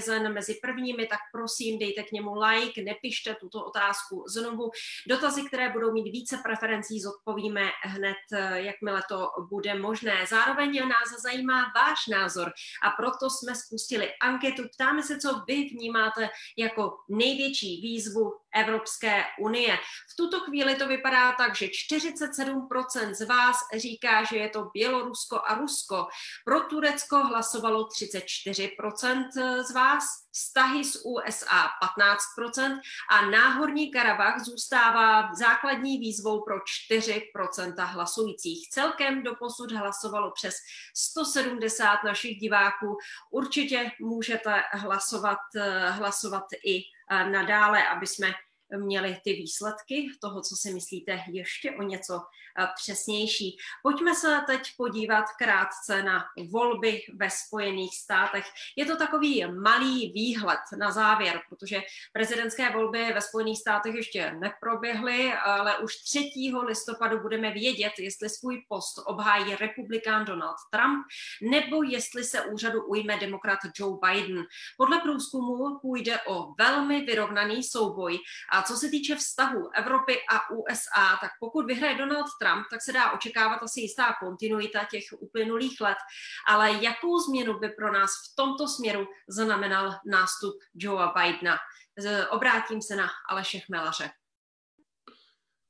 zodpovězen mezi prvními, tak prosím, dejte k němu like, nepište tuto otázku znovu. Dotazy, které budou mít více preferencí, zodpovíme hned, jakmile to bude možné. Zároveň nás zajímá váš názor a proto jsme spustili anketu. Ptáme se, co vy vnímáte jako největší výzvu Evropské unie. V tuto chvíli to vypadá tak, že 47% z vás říká, že je to Bělorusko a Rusko. Pro Turecko hlasovalo 34% z vás, vztahy s USA 15% a náhorní Karabach zůstává základní výzvou pro 4% hlasujících. Celkem do posud hlasovalo přes 170 našich diváků. Určitě můžete hlasovat, hlasovat i nadále, aby jsme měli ty výsledky toho, co si myslíte, ještě o něco přesnější. Pojďme se teď podívat krátce na volby ve Spojených státech. Je to takový malý výhled na závěr, protože prezidentské volby ve Spojených státech ještě neproběhly, ale už 3. listopadu budeme vědět, jestli svůj post obhájí republikán Donald Trump nebo jestli se úřadu ujme demokrat Joe Biden. Podle průzkumu půjde o velmi vyrovnaný souboj a co se týče vztahu Evropy a USA, tak pokud vyhraje Donald Trump, tak se dá očekávat asi jistá kontinuita těch uplynulých let, ale jakou změnu by pro nás v tomto směru znamenal nástup Joea Bidena? Obrátím se na Aleše Chmelaře.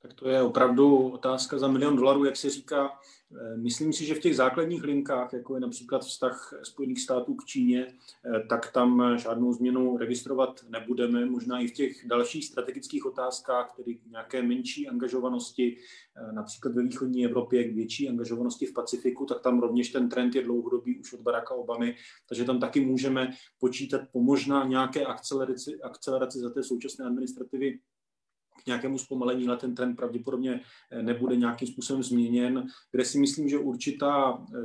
Tak to je opravdu otázka za milion dolarů, jak se říká. Eh, myslím si, že v těch základních linkách, jako je například vztah Spojených států k Číně, eh, tak tam žádnou změnu registrovat nebudeme. Možná i v těch dalších strategických otázkách, tedy nějaké menší angažovanosti, eh, například ve východní Evropě, k větší angažovanosti v Pacifiku, tak tam rovněž ten trend je dlouhodobý už od Baracka Obamy, takže tam taky můžeme počítat po možná nějaké akceleraci, akceleraci za té současné administrativy k nějakému zpomalení, ale ten trend pravděpodobně eh, nebude nějakým způsobem změněn, kde si myslím, že určitá eh,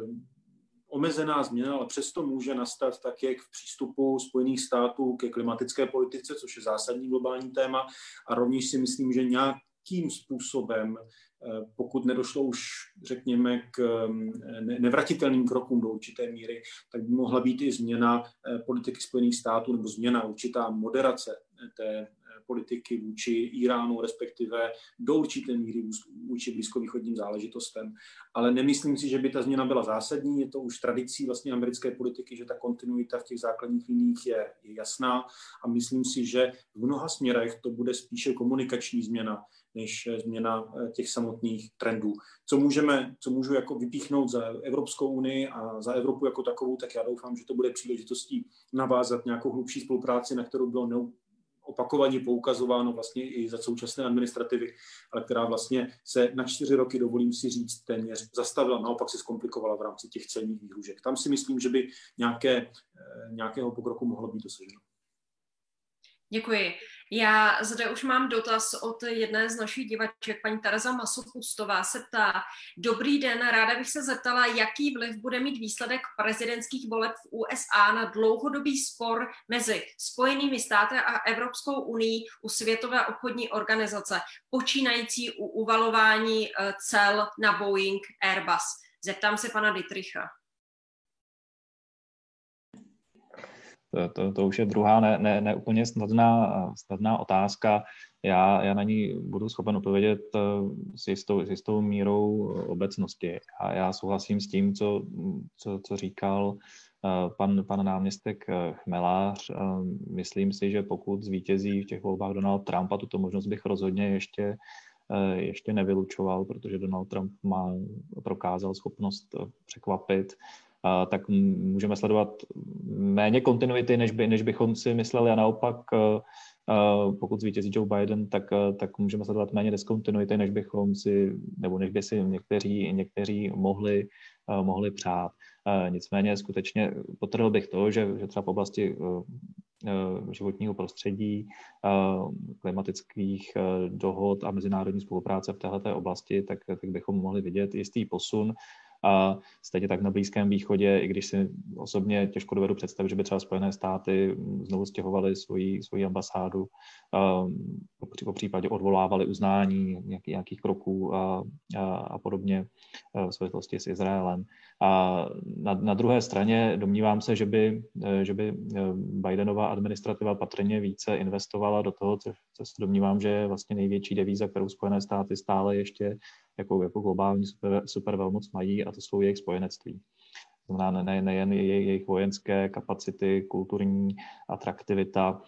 omezená změna, ale přesto může nastat tak, jak v přístupu Spojených států ke klimatické politice, což je zásadní globální téma. A rovněž si myslím, že nějakým způsobem, eh, pokud nedošlo už, řekněme, k nevratitelným krokům do určité míry, tak by mohla být i změna politiky Spojených států nebo změna, určitá moderace té politiky vůči Iránu, respektive do určité míry vůči blízkovýchodním záležitostem. Ale nemyslím si, že by ta změna byla zásadní. Je to už tradicí vlastně americké politiky, že ta kontinuita v těch základních liních je, je jasná a myslím si, že v mnoha směrech to bude spíše komunikační změna, než změna eh, těch samotných trendů. Co můžeme, co můžu jako vypíchnout za Evropskou unii a za Evropu jako takovou, tak já doufám, že to bude příležitostí navázat nějakou hlubší spolupráci, na kterou bylo opakovaně poukazováno vlastně i za současné administrativy, ale která vlastně se na čtyři roky, dovolím si říct, téměř zastavila, naopak se zkomplikovala v rámci těch celních výhružek. Tam si myslím, že by nějaké, eh, nějakého pokroku mohlo být dosaženo. Děkuji. Já zde už mám dotaz od jedné z našich divaček, paní Tereza Masopustová se ptá, dobrý den, ráda bych se zeptala, jaký vliv bude mít výsledek prezidentských voleb v USA na dlouhodobý spor mezi Spojenými státy a Evropskou unii u Světové obchodní organizace, počínající u uvalování eh, cel na Boeing Airbus. Zeptám se pana Dietricha. To, to, to už je druhá ne, ne, ne úplně snadná, snadná otázka. Já, já na ní budu schopen odpovědět eh, s jistou, s jistou mírou obecnosti. A já souhlasím s tím, co, co, co říkal eh, pan, pan náměstek eh, Chmelář. Myslím si, že pokud zvítězí v těch volbách Donald Trump, a tuto možnost bych rozhodně ještě, ještě nevylučoval, protože Donald Trump má prokázal schopnost překvapit tak můžeme sledovat méně kontinuity, než, by, než bychom si mysleli a naopak pokud zvítězí Joe Biden, tak, tak můžeme sledovat méně diskontinuity, než bychom si, nebo než by si někteří, někteří mohli, mohli přát. Nicméně skutečně potrhl bych to, že, že třeba v oblasti životního prostředí, klimatických dohod a mezinárodní spolupráce v této oblasti, tak, tak bychom mohli vidět jistý posun a stejně tak na Blízkém východě, i když si osobně těžko dovedu představit, že by třeba Spojené státy znovu stěhovaly svoji, svoji ambasádu, po případě odvolávali uznání nějaký, nějakých kroků a, a, a podobně v souvislosti s Izraelem. A na, na druhé straně domnívám se, že by, že by Bidenová administrativa patrně více investovala do toho, co, co se domnívám, že je vlastně největší devíza, kterou Spojené státy stále ještě jako, jako globální super, super velmoc mají a to jsou jejich spojenectví. znamená nejen jejich vojenské kapacity, kulturní atraktivita,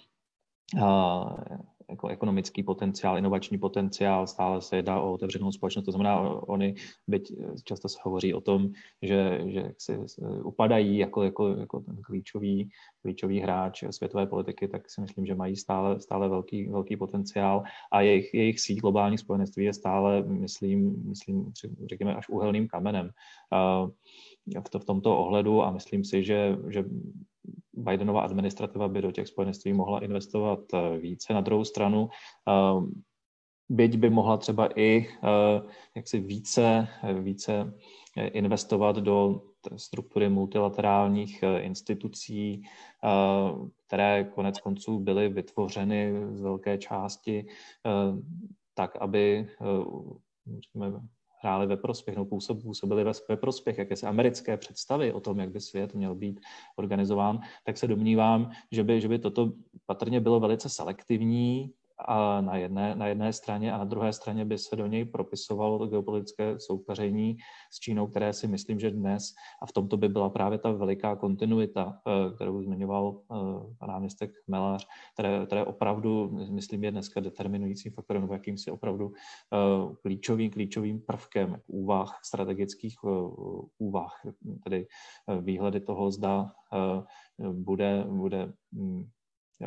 jako ekonomický potenciál, inovační potenciál, stále se jedná o otevřenou společnost. To znamená, oni, byť často se hovoří o tom, že, že si upadají jako, jako, jako ten klíčový, klíčový hráč světové politiky, tak si myslím, že mají stále, stále velký, velký potenciál a jejich, jejich síť globální spojenectví je stále, myslím, myslím řekněme, až úhelným kamenem. V, to, v tomto ohledu a myslím si, že, že Bidenova administrativa by do těch spojenectví mohla investovat eh, více. Na druhou stranu, eh, byť by mohla třeba i eh, jaksi více, více investovat do struktury multilaterálních institucí, které konec konců byly vytvořeny z velké části tak, aby hráli ve prospěch, no působili ve, ve prospěch jakési americké představy o tom, jak by svět měl být organizován, tak se domnívám, že by, že by toto patrně bylo velice selektivní a na jedné, na jedné straně a na druhé straně by se do něj propisovalo to geopolitické soupeření s Čínou, které si myslím, že dnes a v tomto by byla právě ta veliká kontinuita, eh, kterou zmiňoval eh, náměstek Melář, které, které opravdu, myslím, je dneska determinujícím faktorem nebo jakýmsi opravdu eh, klíčovým, klíčovým prvkem úvah, strategických úvah, tedy výhledy toho, zda bude, bude hm,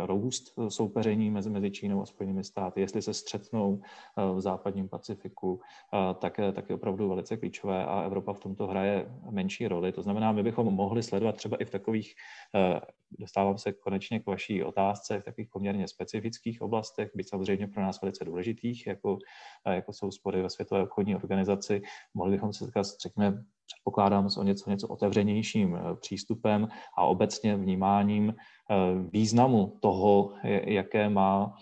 růst soupeření mezi, mezi Čínou a Spojenými státy, jestli se střetnou eh, v západním Pacifiku, eh, tak, tak je opravdu velice klíčové a Evropa v tomto hraje menší roli. To znamená, my bychom mohli sledovat třeba i v takových, eh, dostávám se konečně k vaší otázce, v takových poměrně specifických oblastech, byť samozřejmě pro nás velice důležitých, jako, jako jsou spory ve Světové obchodní organizaci, mohli bychom se setkat, řekněme, předpokládám s o něco, něco otevřenějším přístupem a obecně vnímáním Eh, významu toho, jaké má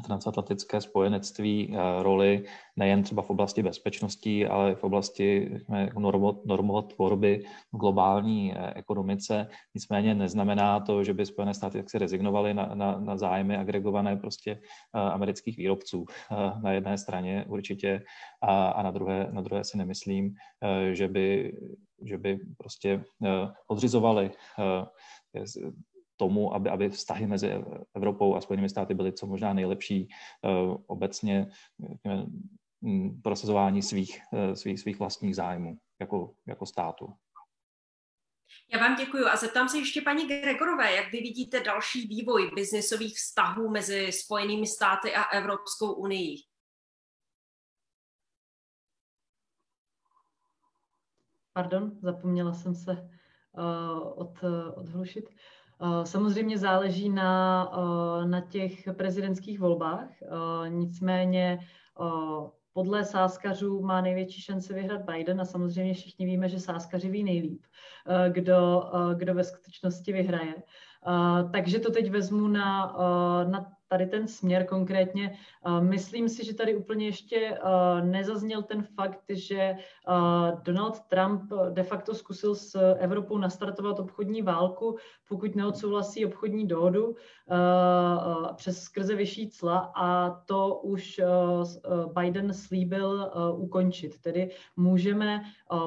transatlantické spojenectví eh, roli nejen třeba v oblasti bezpečnosti, ale v oblasti normotvorby v globální eh, ekonomice. Nicméně neznamená to, že by Spojené státy tak si rezignovaly na, na, na zájmy agregované prostě amerických výrobců na jedné straně určitě a, a na, druhé, na druhé si nemyslím, že by, že by prostě odřizovali tomu, aby, aby vztahy mezi Evropou a Spojenými státy byly co možná nejlepší uh, obecně uh, prosazování svých, uh, svých, svých vlastních zájmů jako, jako státu. Já vám děkuji a zeptám se ještě paní Gregorové, jak vy vidíte další vývoj biznisových vztahů mezi Spojenými státy a Evropskou unii? Pardon, zapomněla jsem se uh, od, uh, odhlušit. Eh, samozřejmě záleží na, eh, na těch prezidentských volbách, eh, nicméně podle sáskařů má největší šance vyhrát Biden a samozřejmě všichni víme, že sáskaři ví nejlíp, kdo, kdo ve skutečnosti vyhraje. Takže to teď vezmu na, na tady ten směr konkrétně. Myslím si, že tady úplně ještě nezazněl ten fakt, že Donald Trump de facto zkusil s Evropou nastartovat obchodní válku, pokud neodsouhlasí obchodní dohodu přes skrze vyšší cla a to už Biden slíbil ukončit. Tedy můžeme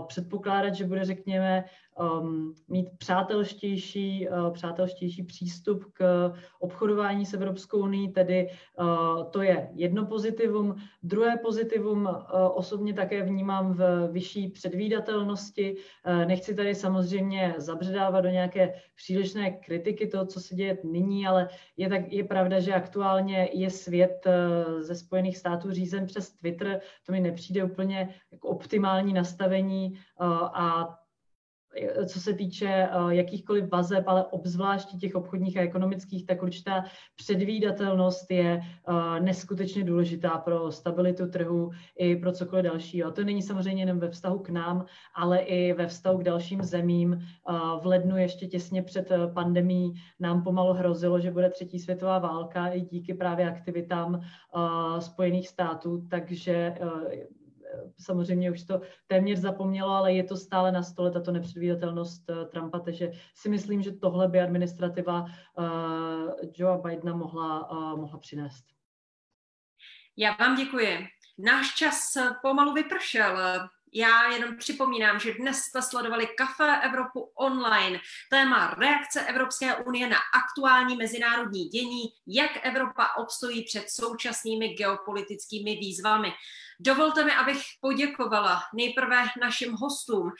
předpokládat, že bude, řekněme, um, mít přátelštější, uh, přátelštější přístup k obchodování s Evropskou unii, tedy uh, to je jedno pozitivum. Druhé pozitivum uh, osobně také vnímám v vyšší předvídatelnosti. Uh, nechci tady samozřejmě zabředávat do nějaké přílišné kritiky toho, co se děje nyní, ale je, tak, je pravda, že aktuálně je svět uh, ze Spojených států řízen přes Twitter. To mi nepřijde úplně jako optimální nastavení uh, a co se týče eh, jakýchkoliv vazeb, ale obzvláště těch obchodních a ekonomických, tak určitá předvídatelnost je eh, neskutečně důležitá pro stabilitu trhu i pro cokoliv dalšího. To není samozřejmě jenom ve vztahu k nám, ale i ve vztahu k dalším zemím. Eh, v lednu ještě těsně před pandemí nám pomalu hrozilo, že bude třetí světová válka i díky právě aktivitám Spojených států, takže samozřejmě už to téměř zapomnělo, ale je to stále na stole, tato nepředvídatelnost eh, Trumpa, takže si myslím, že tohle by administrativa eh, Joea Bidena mohla, eh, mohla přinést. Já vám děkuji. Náš čas pomalu vypršel. Já jenom připomínám, že dnes jste sledovali Café Evropu online. Téma reakce Evropské unie na aktuální mezinárodní dění, jak Evropa obstojí před současnými geopolitickými výzvami. Dovolte mi, abych poděkovala nejprve našim hostům.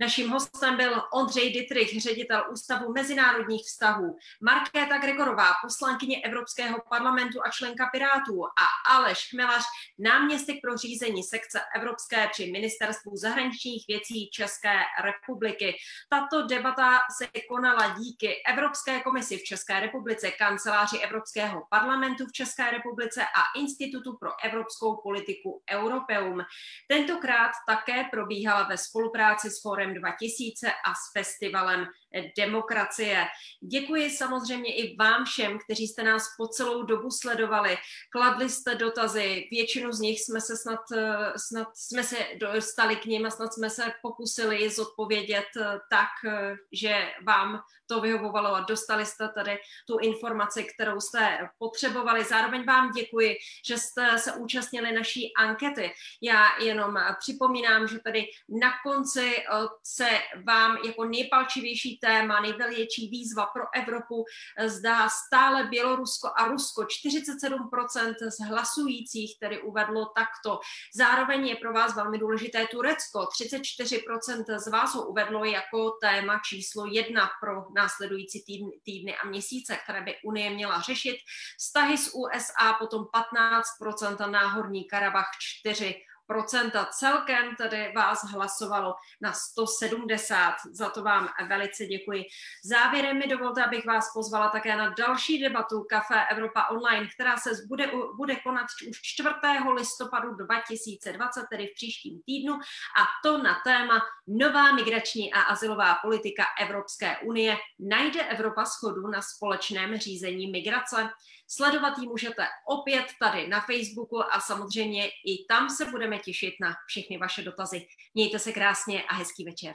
Naším hostem byl Ondřej Dietrich, ředitel Ústavu mezinárodních vztahů, Markéta Gregorová, poslankyně Evropského parlamentu a členka Pirátů a Aleš Chmelař, náměstek pro řízení sekce Evropské při Ministerstvu zahraničních věcí České republiky. Tato debata se konala díky Evropské komisi v České republice, kanceláři Evropského parlamentu v České republice a Institutu pro evropskou politiku Europeum. Tentokrát také probíhala ve spolupráci s Forem 2000 a s festivalem demokracie. Děkuji samozřejmě i vám všem, kteří jste nás po celou dobu sledovali. Kladli jste dotazy, většinu z nich jsme se snad, snad jsme se dostali k ním a snad jsme se pokusili zodpovědět tak, že vám to vyhovovalo a dostali jste tady tu informaci, kterou jste potřebovali. Zároveň vám děkuji, že jste se účastnili naší ankety. Já jenom připomínám, že tady na konci se vám jako nejpalčivější téma, největší výzva pro Evropu zdá stále Bělorusko a Rusko. 47% z hlasujících tedy uvedlo takto. Zároveň je pro vás velmi důležité Turecko. 34% z vás ho uvedlo jako téma číslo jedna pro následující týdny, týdny a měsíce, které by Unie měla řešit. Vztahy s USA potom 15% a náhorní Karabach 4 procenta. Celkem tedy vás hlasovalo na 170. Za to vám velice děkuji. Závěrem mi dovolte, abych vás pozvala také na další debatu Café Evropa Online, která se bude, bude konat už 4. listopadu 2020, tedy v příštím týdnu, a to na téma Nová migrační a asilová politika Evropské unie. Najde Evropa schodu na společném řízení migrace? Sledovat ji můžete opět tady na Facebooku a samozřejmě i tam se budeme těšit na všechny vaše dotazy. Mějte se krásně a hezký večer.